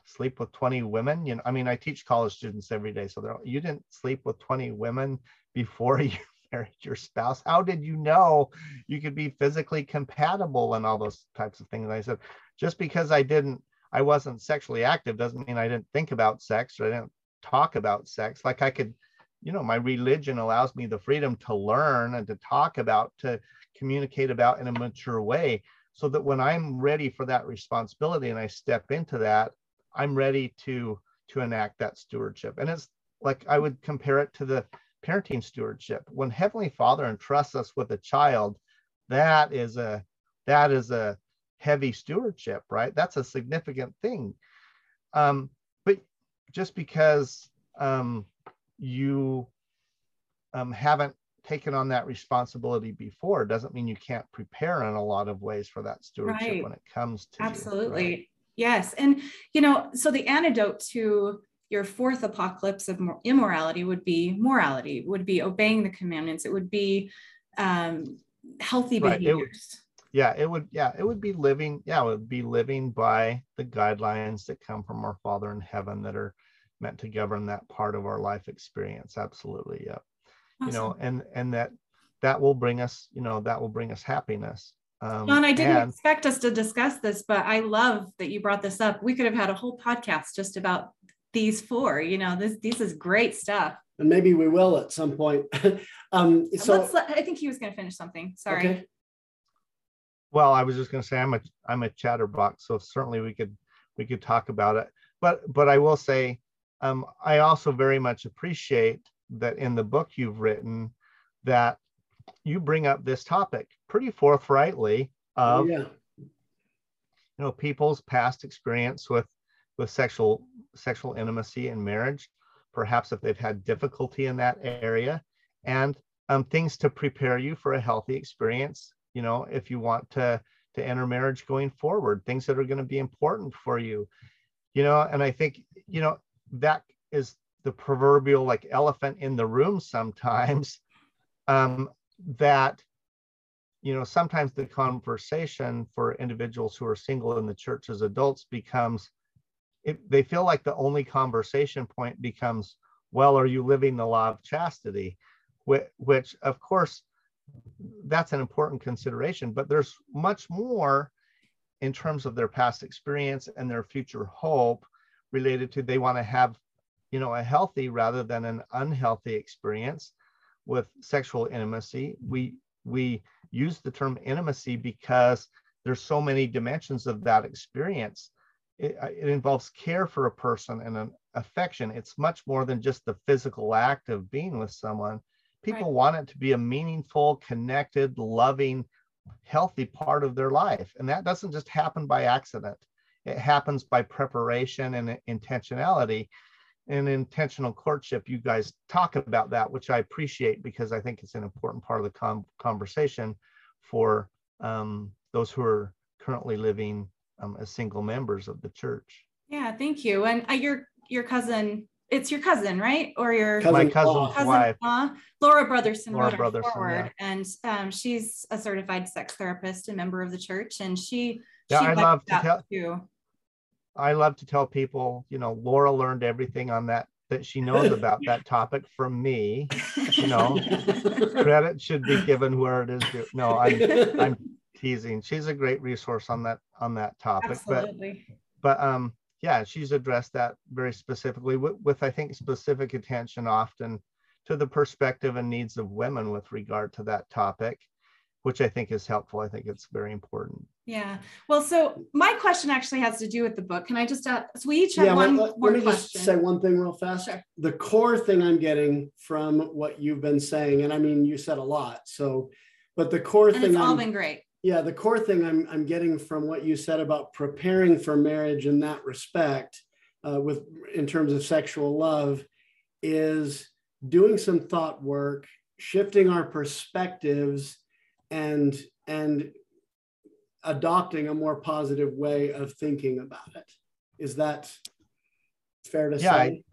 Speaker 3: sleep with 20 women you know i mean i teach college students every day so you didn't sleep with 20 women before you married your spouse? How did you know you could be physically compatible and all those types of things? And i said just because i didn't i wasn't sexually active doesn't mean i didn't think about sex or i didn't talk about sex. Like i could you know my religion allows me the freedom to learn and to talk about to communicate about in a mature way so that when i'm ready for that responsibility and i step into that i'm ready to to enact that stewardship. And it's like i would compare it to the parenting stewardship. When heavenly father entrusts us with a child that is a that is a heavy stewardship right? That's a significant thing. Um, but just because um, you um, haven't taken on that responsibility before doesn't mean you can't prepare in a lot of ways for that stewardship
Speaker 1: right.
Speaker 3: when it comes to
Speaker 1: absolutely
Speaker 3: you, right?
Speaker 1: yes. And you know so the antidote to your fourth apocalypse of immorality would be morality would be obeying the commandments. It would be um, healthy right. behaviors.
Speaker 3: It, yeah it would yeah it would be living yeah it would be living by the guidelines that come from our father in heaven that are meant to govern that part of our life experience. Absolutely. Yeah awesome. you know and and that that will bring us you know that will bring us happiness
Speaker 1: um, Sean, I didn't and, expect us to discuss this, but I love that you brought this up. We could have had a whole podcast just about these four. You know, this this is great stuff.
Speaker 2: And maybe we will at some point. um, so
Speaker 1: Let's, I think he was going to finish something. Sorry. Okay.
Speaker 3: Well, I was just going to say I'm a I'm a chatterbox, so certainly we could we could talk about it. But but I will say um, I also very much appreciate that in the book you've written that you bring up this topic pretty forthrightly of yeah. you know people's past experience with with sexual sexual intimacy in marriage perhaps if they've had difficulty in that area and um, things to prepare you for a healthy experience you know if you want to to enter marriage going forward things that are going to be important for you you know and i think you know that is the proverbial like elephant in the room sometimes um, that you know sometimes the conversation for individuals who are single in the church as adults becomes it, they feel like the only conversation point becomes well are you living the law of chastity? Which, which of course that's an important consideration but there's much more in terms of their past experience and their future hope related to they want to have you know a healthy rather than an unhealthy experience with sexual intimacy. We we use the term intimacy because there's so many dimensions of that experience. It, uh, it involves care for a person and an affection. It's much more than just the physical act of being with someone. People right. want it to be a meaningful connected loving healthy part of their life. And that doesn't just happen by accident. It happens by preparation and intentionality. In intentional courtship, you guys talk about that, which I appreciate because I think it's an important part of the com- conversation for um, those who are currently living um, as single members of the church.
Speaker 1: Yeah, thank you. And uh, your your cousin, it's your cousin, right? Or your
Speaker 3: cousin, my cousin's cousin, wife,
Speaker 1: uh, Laura Brotherson, Laura Brotherson, forward, yeah. and um, she's a certified sex therapist, a member of the church, and she
Speaker 3: yeah, I love to tell. Too. I love to tell people, you know, Laura learned everything on that that she knows about that topic from me. You know, credit should be given where it is due. No, I'm I'm teasing. She's a great resource on that on that topic. Absolutely. But but um yeah, she's addressed that very specifically with, with I think specific attention often to the perspective and needs of women with regard to that topic which I think is helpful. I think it's very important.
Speaker 1: Yeah. Well, so my question actually has to do with the book. Can I just ask? So we each have yeah, one let, more let me question.
Speaker 2: just say one thing real fast. Sure. The core thing I'm getting from what you've been saying, and I mean, you said a lot. So, but the core
Speaker 1: and
Speaker 2: thing. It's
Speaker 1: all I'm, been great.
Speaker 2: Yeah, the core thing I'm I'm getting from what you said about preparing for marriage in that respect, uh, with in terms of sexual love, is doing some thought work shifting our perspectives and and adopting a more positive way of thinking about it. Is that fair to
Speaker 3: yeah,
Speaker 2: say?
Speaker 3: I,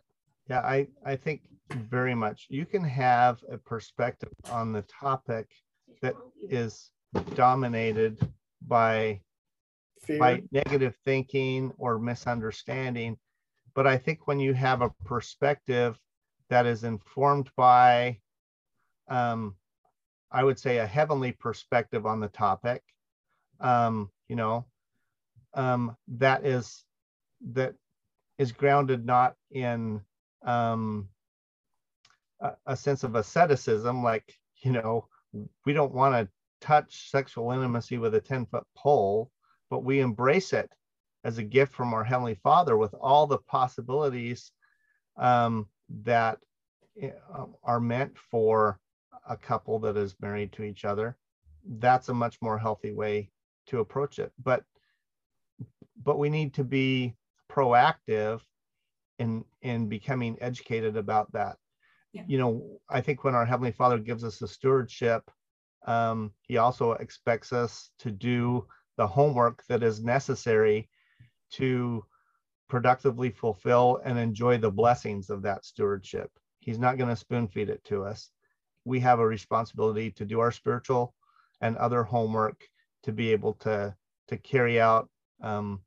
Speaker 3: yeah, I, I think very much. You can have a perspective on the topic that is dominated by
Speaker 2: Fear?
Speaker 3: by negative thinking or misunderstanding. But I think when you have a perspective that is informed by, um, I would say, a heavenly perspective on the topic, um, you know, um, that is that is grounded not in um, a, a sense of asceticism, like you know, we don't want to touch sexual intimacy with a 10 foot pole, but we embrace it as a gift from our Heavenly Father with all the possibilities um, that eh, um, are meant for a couple that is married to each other. That's a much more healthy way to approach it. But but we need to be proactive in in becoming educated about that.
Speaker 1: Yeah.
Speaker 3: You know, I think when our Heavenly Father gives us a stewardship, um, He also expects us to do the homework that is necessary to productively fulfill and enjoy the blessings of that stewardship. He's not going to spoon feed it to us. We have a responsibility to do our spiritual and other homework to be able to to carry out um,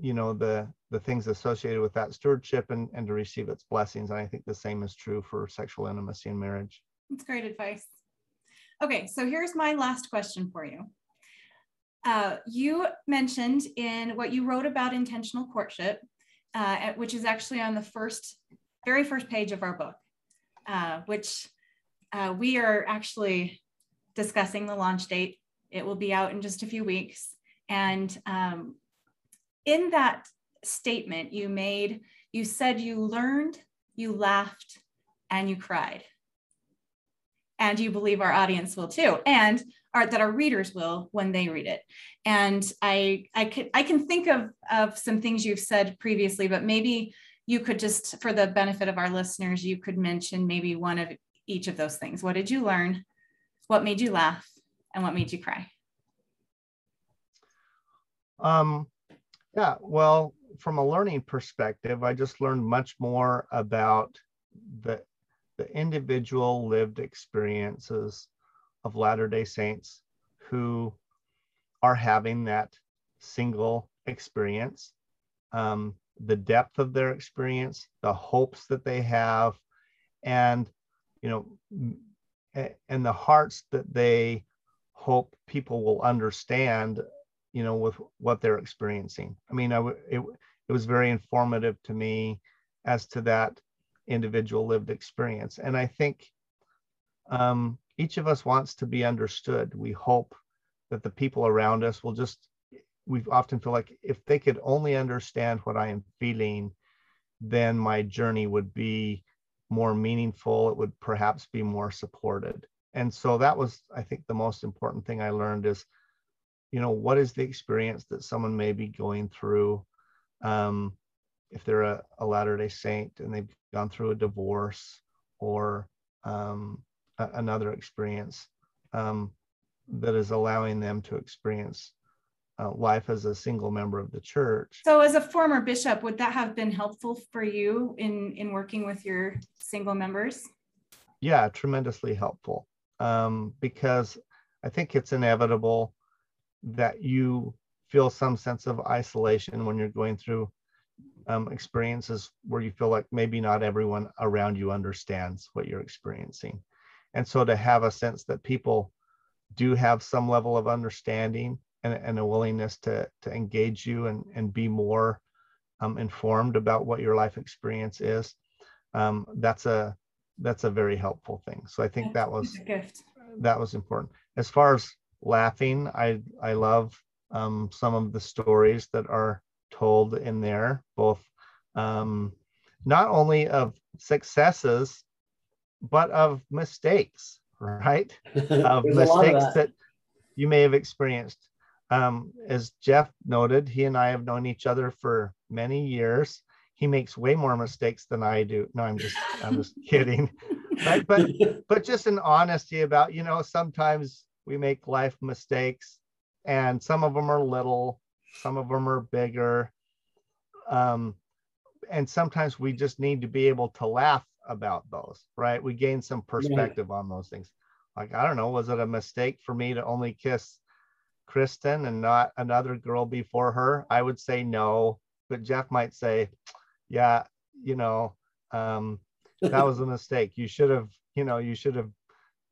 Speaker 3: you know the the things associated with that stewardship and, and to receive its blessings and i think the same is true for sexual intimacy in marriage
Speaker 1: That's great advice. Okay, so here's my last question for you. Uh, you mentioned in what you wrote about intentional courtship, uh, at- which is actually on the first, very first page of our book, uh, which uh, we are actually discussing the launch date. It will be out in just a few weeks. And um, in that statement you made, you said you learned, you laughed, and you cried. And you believe our audience will too and our, that our readers will when they read it. And i i can i can think of of some things you've said previously but maybe you could just for the benefit of our listeners you could mention maybe one of each of those things. What did you learn? What made you laugh and what made you cry?
Speaker 3: Um yeah well from a learning perspective i just learned much more about the the individual lived experiences of Latter day Saints who are having that single experience, um, the depth of their experience, the hopes that they have, and you know, and the hearts that they hope people will understand, you know, with what they're experiencing. I mean, it, it was very informative to me as to that individual lived experience. And I think um, each of us wants to be understood. We hope that the people around us will just, we often feel like if they could only understand what I am feeling, then my journey would be more meaningful. It would perhaps be more supported. And so that was, I think, the most important thing I learned is, you know, what is the experience that someone may be going through? Um, if they're a, a Latter day Saint and they've gone through a divorce or um, a, another experience um, that is allowing them to experience uh, life as a single member of the church.
Speaker 1: so as a former bishop would that have been helpful for you in in working with your single members
Speaker 3: Yeah, tremendously helpful um, because I think it's inevitable that you feel some sense of isolation when you're going through um, experiences where you feel like maybe not everyone around you understands what you're experiencing. And so to have a sense that people do have some level of understanding and, and a willingness to, to engage you and, and be more um, informed about what your life experience is, um, that's a that's a very helpful thing. So I think that was
Speaker 1: a gift
Speaker 3: that was important. As far as laughing, I I love um, some of the stories that are told in there, both um, not only of successes, but of mistakes, right? Of
Speaker 2: There's a lot of
Speaker 3: mistakes
Speaker 2: that.
Speaker 3: that you may have experienced. Um, as Jeff noted, he and I have known each other for many years. He makes way more mistakes than I do. No, I'm just I'm just kidding. Right? But but just an honesty about, you know, sometimes we make life mistakes and some of them are little, some of them are bigger. Um, and sometimes we just need to be able to laugh about those, right? We gain some perspective on those things. Like, I don't know, was it a mistake for me to only kiss Kristen and not another girl before her? I would say no, but Jeff might say, yeah, you know, um, that was a mistake. You should have, you know, you should have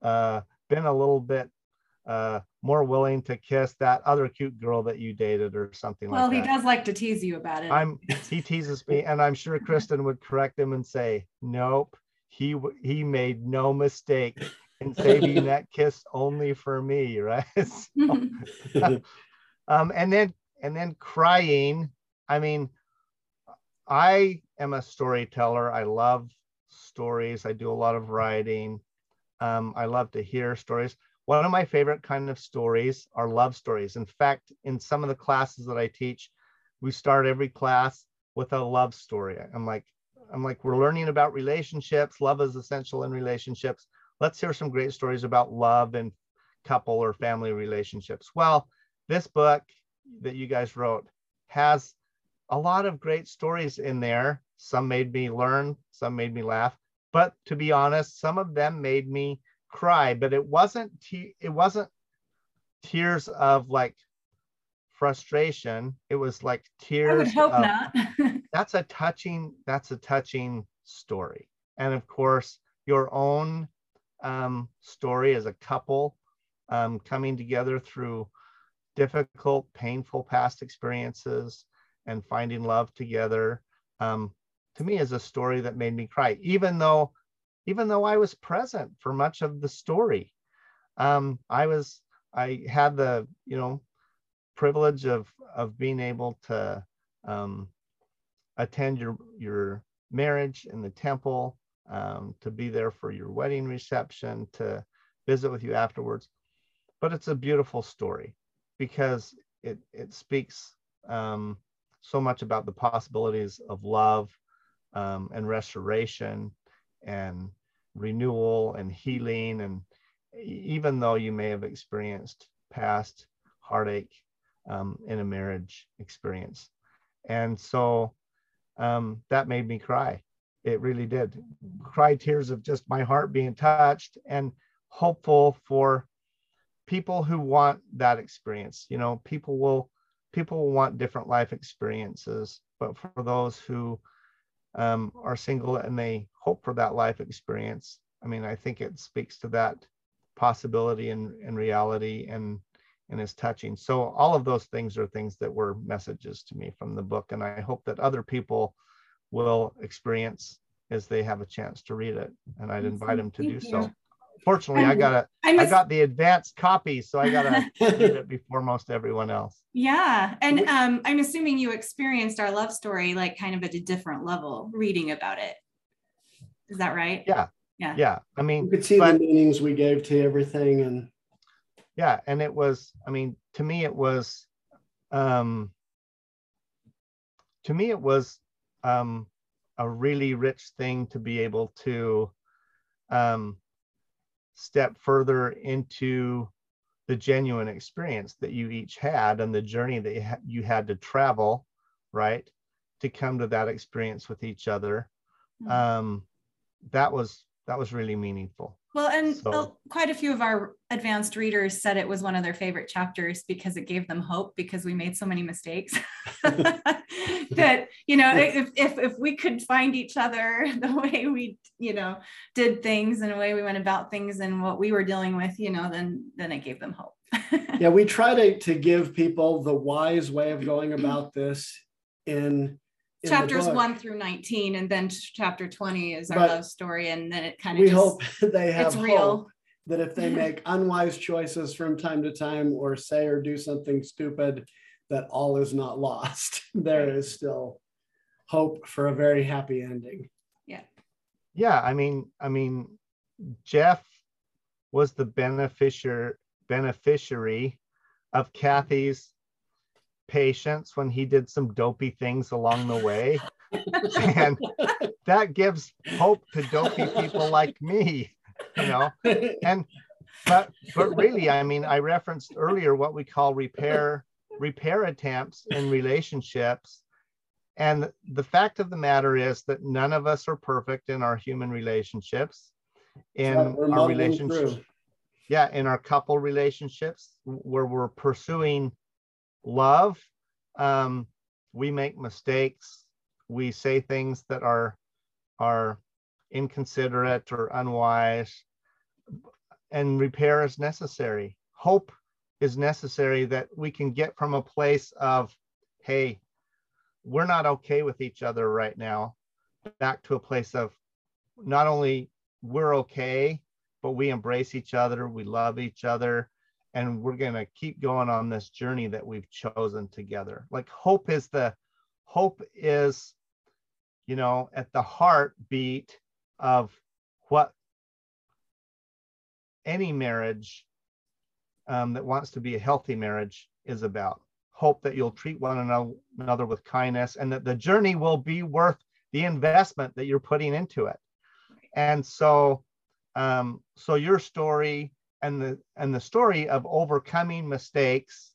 Speaker 3: uh, been a little bit uh, more willing to kiss that other cute girl that you dated or something
Speaker 1: well,
Speaker 3: like that.
Speaker 1: Well, he does like to tease you about it.
Speaker 3: I'm he teases me, and I'm sure Kristen would correct him and say, "Nope, he he made no mistake in saving that kiss only for me." Right? So, um, and then and then crying. I mean, I am a storyteller. I love stories. I do a lot of writing. Um, I love to hear stories. One of my favorite kind of stories are love stories. In fact, in some of the classes that I teach, we start every class with a love story. I'm like, I'm like, we're learning about relationships. Love is essential in relationships. Let's hear some great stories about love and couple or family relationships. Well, this book that you guys wrote has a lot of great stories in there. Some made me learn, some made me laugh. But to be honest, some of them made me cry. But it wasn't te- it wasn't tears of like frustration. It was like tears.
Speaker 1: I would hope
Speaker 3: of,
Speaker 1: not.
Speaker 3: that's a touching. That's a touching story. And of course, your own um, story as a couple um, coming together through difficult, painful past experiences and finding love together. Um, to me, is a story that made me cry, even though, even though I was present for much of the story. Um, I was, I had the, you know, privilege of of being able to um, attend your your marriage in the temple, um, to be there for your wedding reception, to visit with you afterwards. But it's a beautiful story because it it speaks um, so much about the possibilities of love um, and restoration and renewal and healing. And even though you may have experienced past heartache um, in a marriage experience. And so um, that made me cry. It really did. Cry tears of just my heart being touched and hopeful for people who want that experience. You know people will people want different life experiences but for those who um, are single and they hope for that life experience i mean i think it speaks to that possibility and, and reality and and is touching. So all of those things are things that were messages to me from the book and i hope that other people will experience as they have a chance to read it and i'd invite them to do so fortunately i got a
Speaker 1: I'm
Speaker 3: I
Speaker 1: a-
Speaker 3: got the advanced copy, so I gotta read it before most everyone else.
Speaker 1: yeah, and um, I'm assuming you experienced our love story like kind of at a different level reading about it. Is that right?
Speaker 3: Yeah.
Speaker 1: Yeah.
Speaker 3: Yeah, I mean,
Speaker 2: You
Speaker 3: mean,
Speaker 2: could see
Speaker 3: But-
Speaker 2: the meanings we gave to everything and
Speaker 3: yeah, and it was. I mean, to me, it was. Um, to me, it was um, a really rich thing to be able to um, step further into the genuine experience that you each had and the journey that you, ha- you had to travel, right, to come to that experience with each other.
Speaker 1: Mhm.
Speaker 3: Um, that was that was really meaningful.
Speaker 1: Well, and
Speaker 3: So-
Speaker 1: quite a few of our advanced readers said it was one of their favorite chapters because it gave them hope because we made so many mistakes. that you know, if, if if we could find each other the way we you know did things and the way we went about things and what we were dealing with, you know, then then it gave them hope.
Speaker 2: yeah, we try to, to give people the wise way of going about this in,
Speaker 1: Chapters one through 19, and then chapter 20 is our
Speaker 2: But
Speaker 1: love story, and then it kind of
Speaker 2: We
Speaker 1: just
Speaker 2: hope they have
Speaker 1: it's real.
Speaker 2: hope that if they make unwise choices from time to time or say or do something stupid, that all is not lost. There is still hope for a very happy ending. Yeah.
Speaker 3: Yeah, I mean, I mean, Jeff was the beneficiary beneficiary of Kathy's patience when he did some dopey things along the way. and that gives hope to dopey people like me, you know. And but but really, I mean, I referenced earlier what we call repair repair attempts in relationships. And the fact of the matter is that none of us are perfect in our human relationships, in our relationships. Yeah, in our couple relationships where we're pursuing love, um, we make mistakes. We say things that are are inconsiderate or unwise, and repair is necessary. Hope is necessary that we can get from a place of, hey, we're not okay with each other right now, back to a place of not only we're okay, but we embrace each other, we love each other, and we're going to keep going on this journey that we've chosen together. Like hope is the hope is you know at the heartbeat of what any marriage um, that wants to be a healthy marriage is about. Hope that you'll treat one another with kindness and that the journey will be worth the investment that you're putting into it. And so, um, so your story and the and the story of overcoming mistakes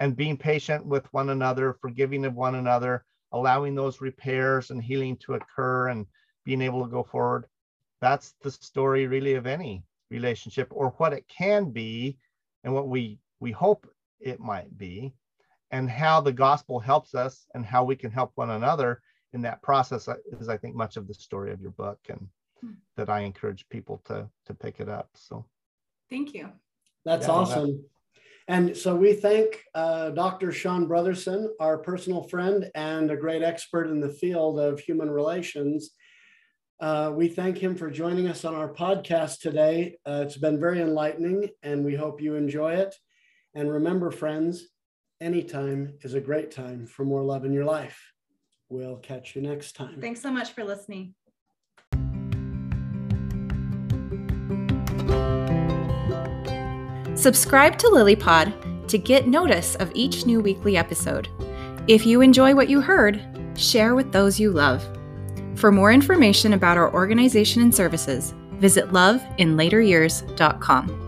Speaker 3: and being patient with one another, forgiving of one another, allowing those repairs and healing to occur, and being able to go forward. That's the story really of any relationship or what it can be and what we we hope it might be and how the gospel helps us and how we can help one another in that process is i think much of the story of your book and hmm. that i encourage people to to pick it up so
Speaker 1: thank you
Speaker 2: that's yeah, awesome and so we thank uh, dr sean brotherson our personal friend and a great expert in the field of human relations uh, we thank him for joining us on our podcast today. Uh, it's been very enlightening, and we hope you enjoy it. And remember, friends, anytime is a great time for more love in your life. We'll catch you next time.
Speaker 1: Thanks so much for listening. Subscribe to LilyPod to get notice of each new weekly episode. If you enjoy what you heard, share with those you love. For more information about our organization and services, visit loveinlateryears.com.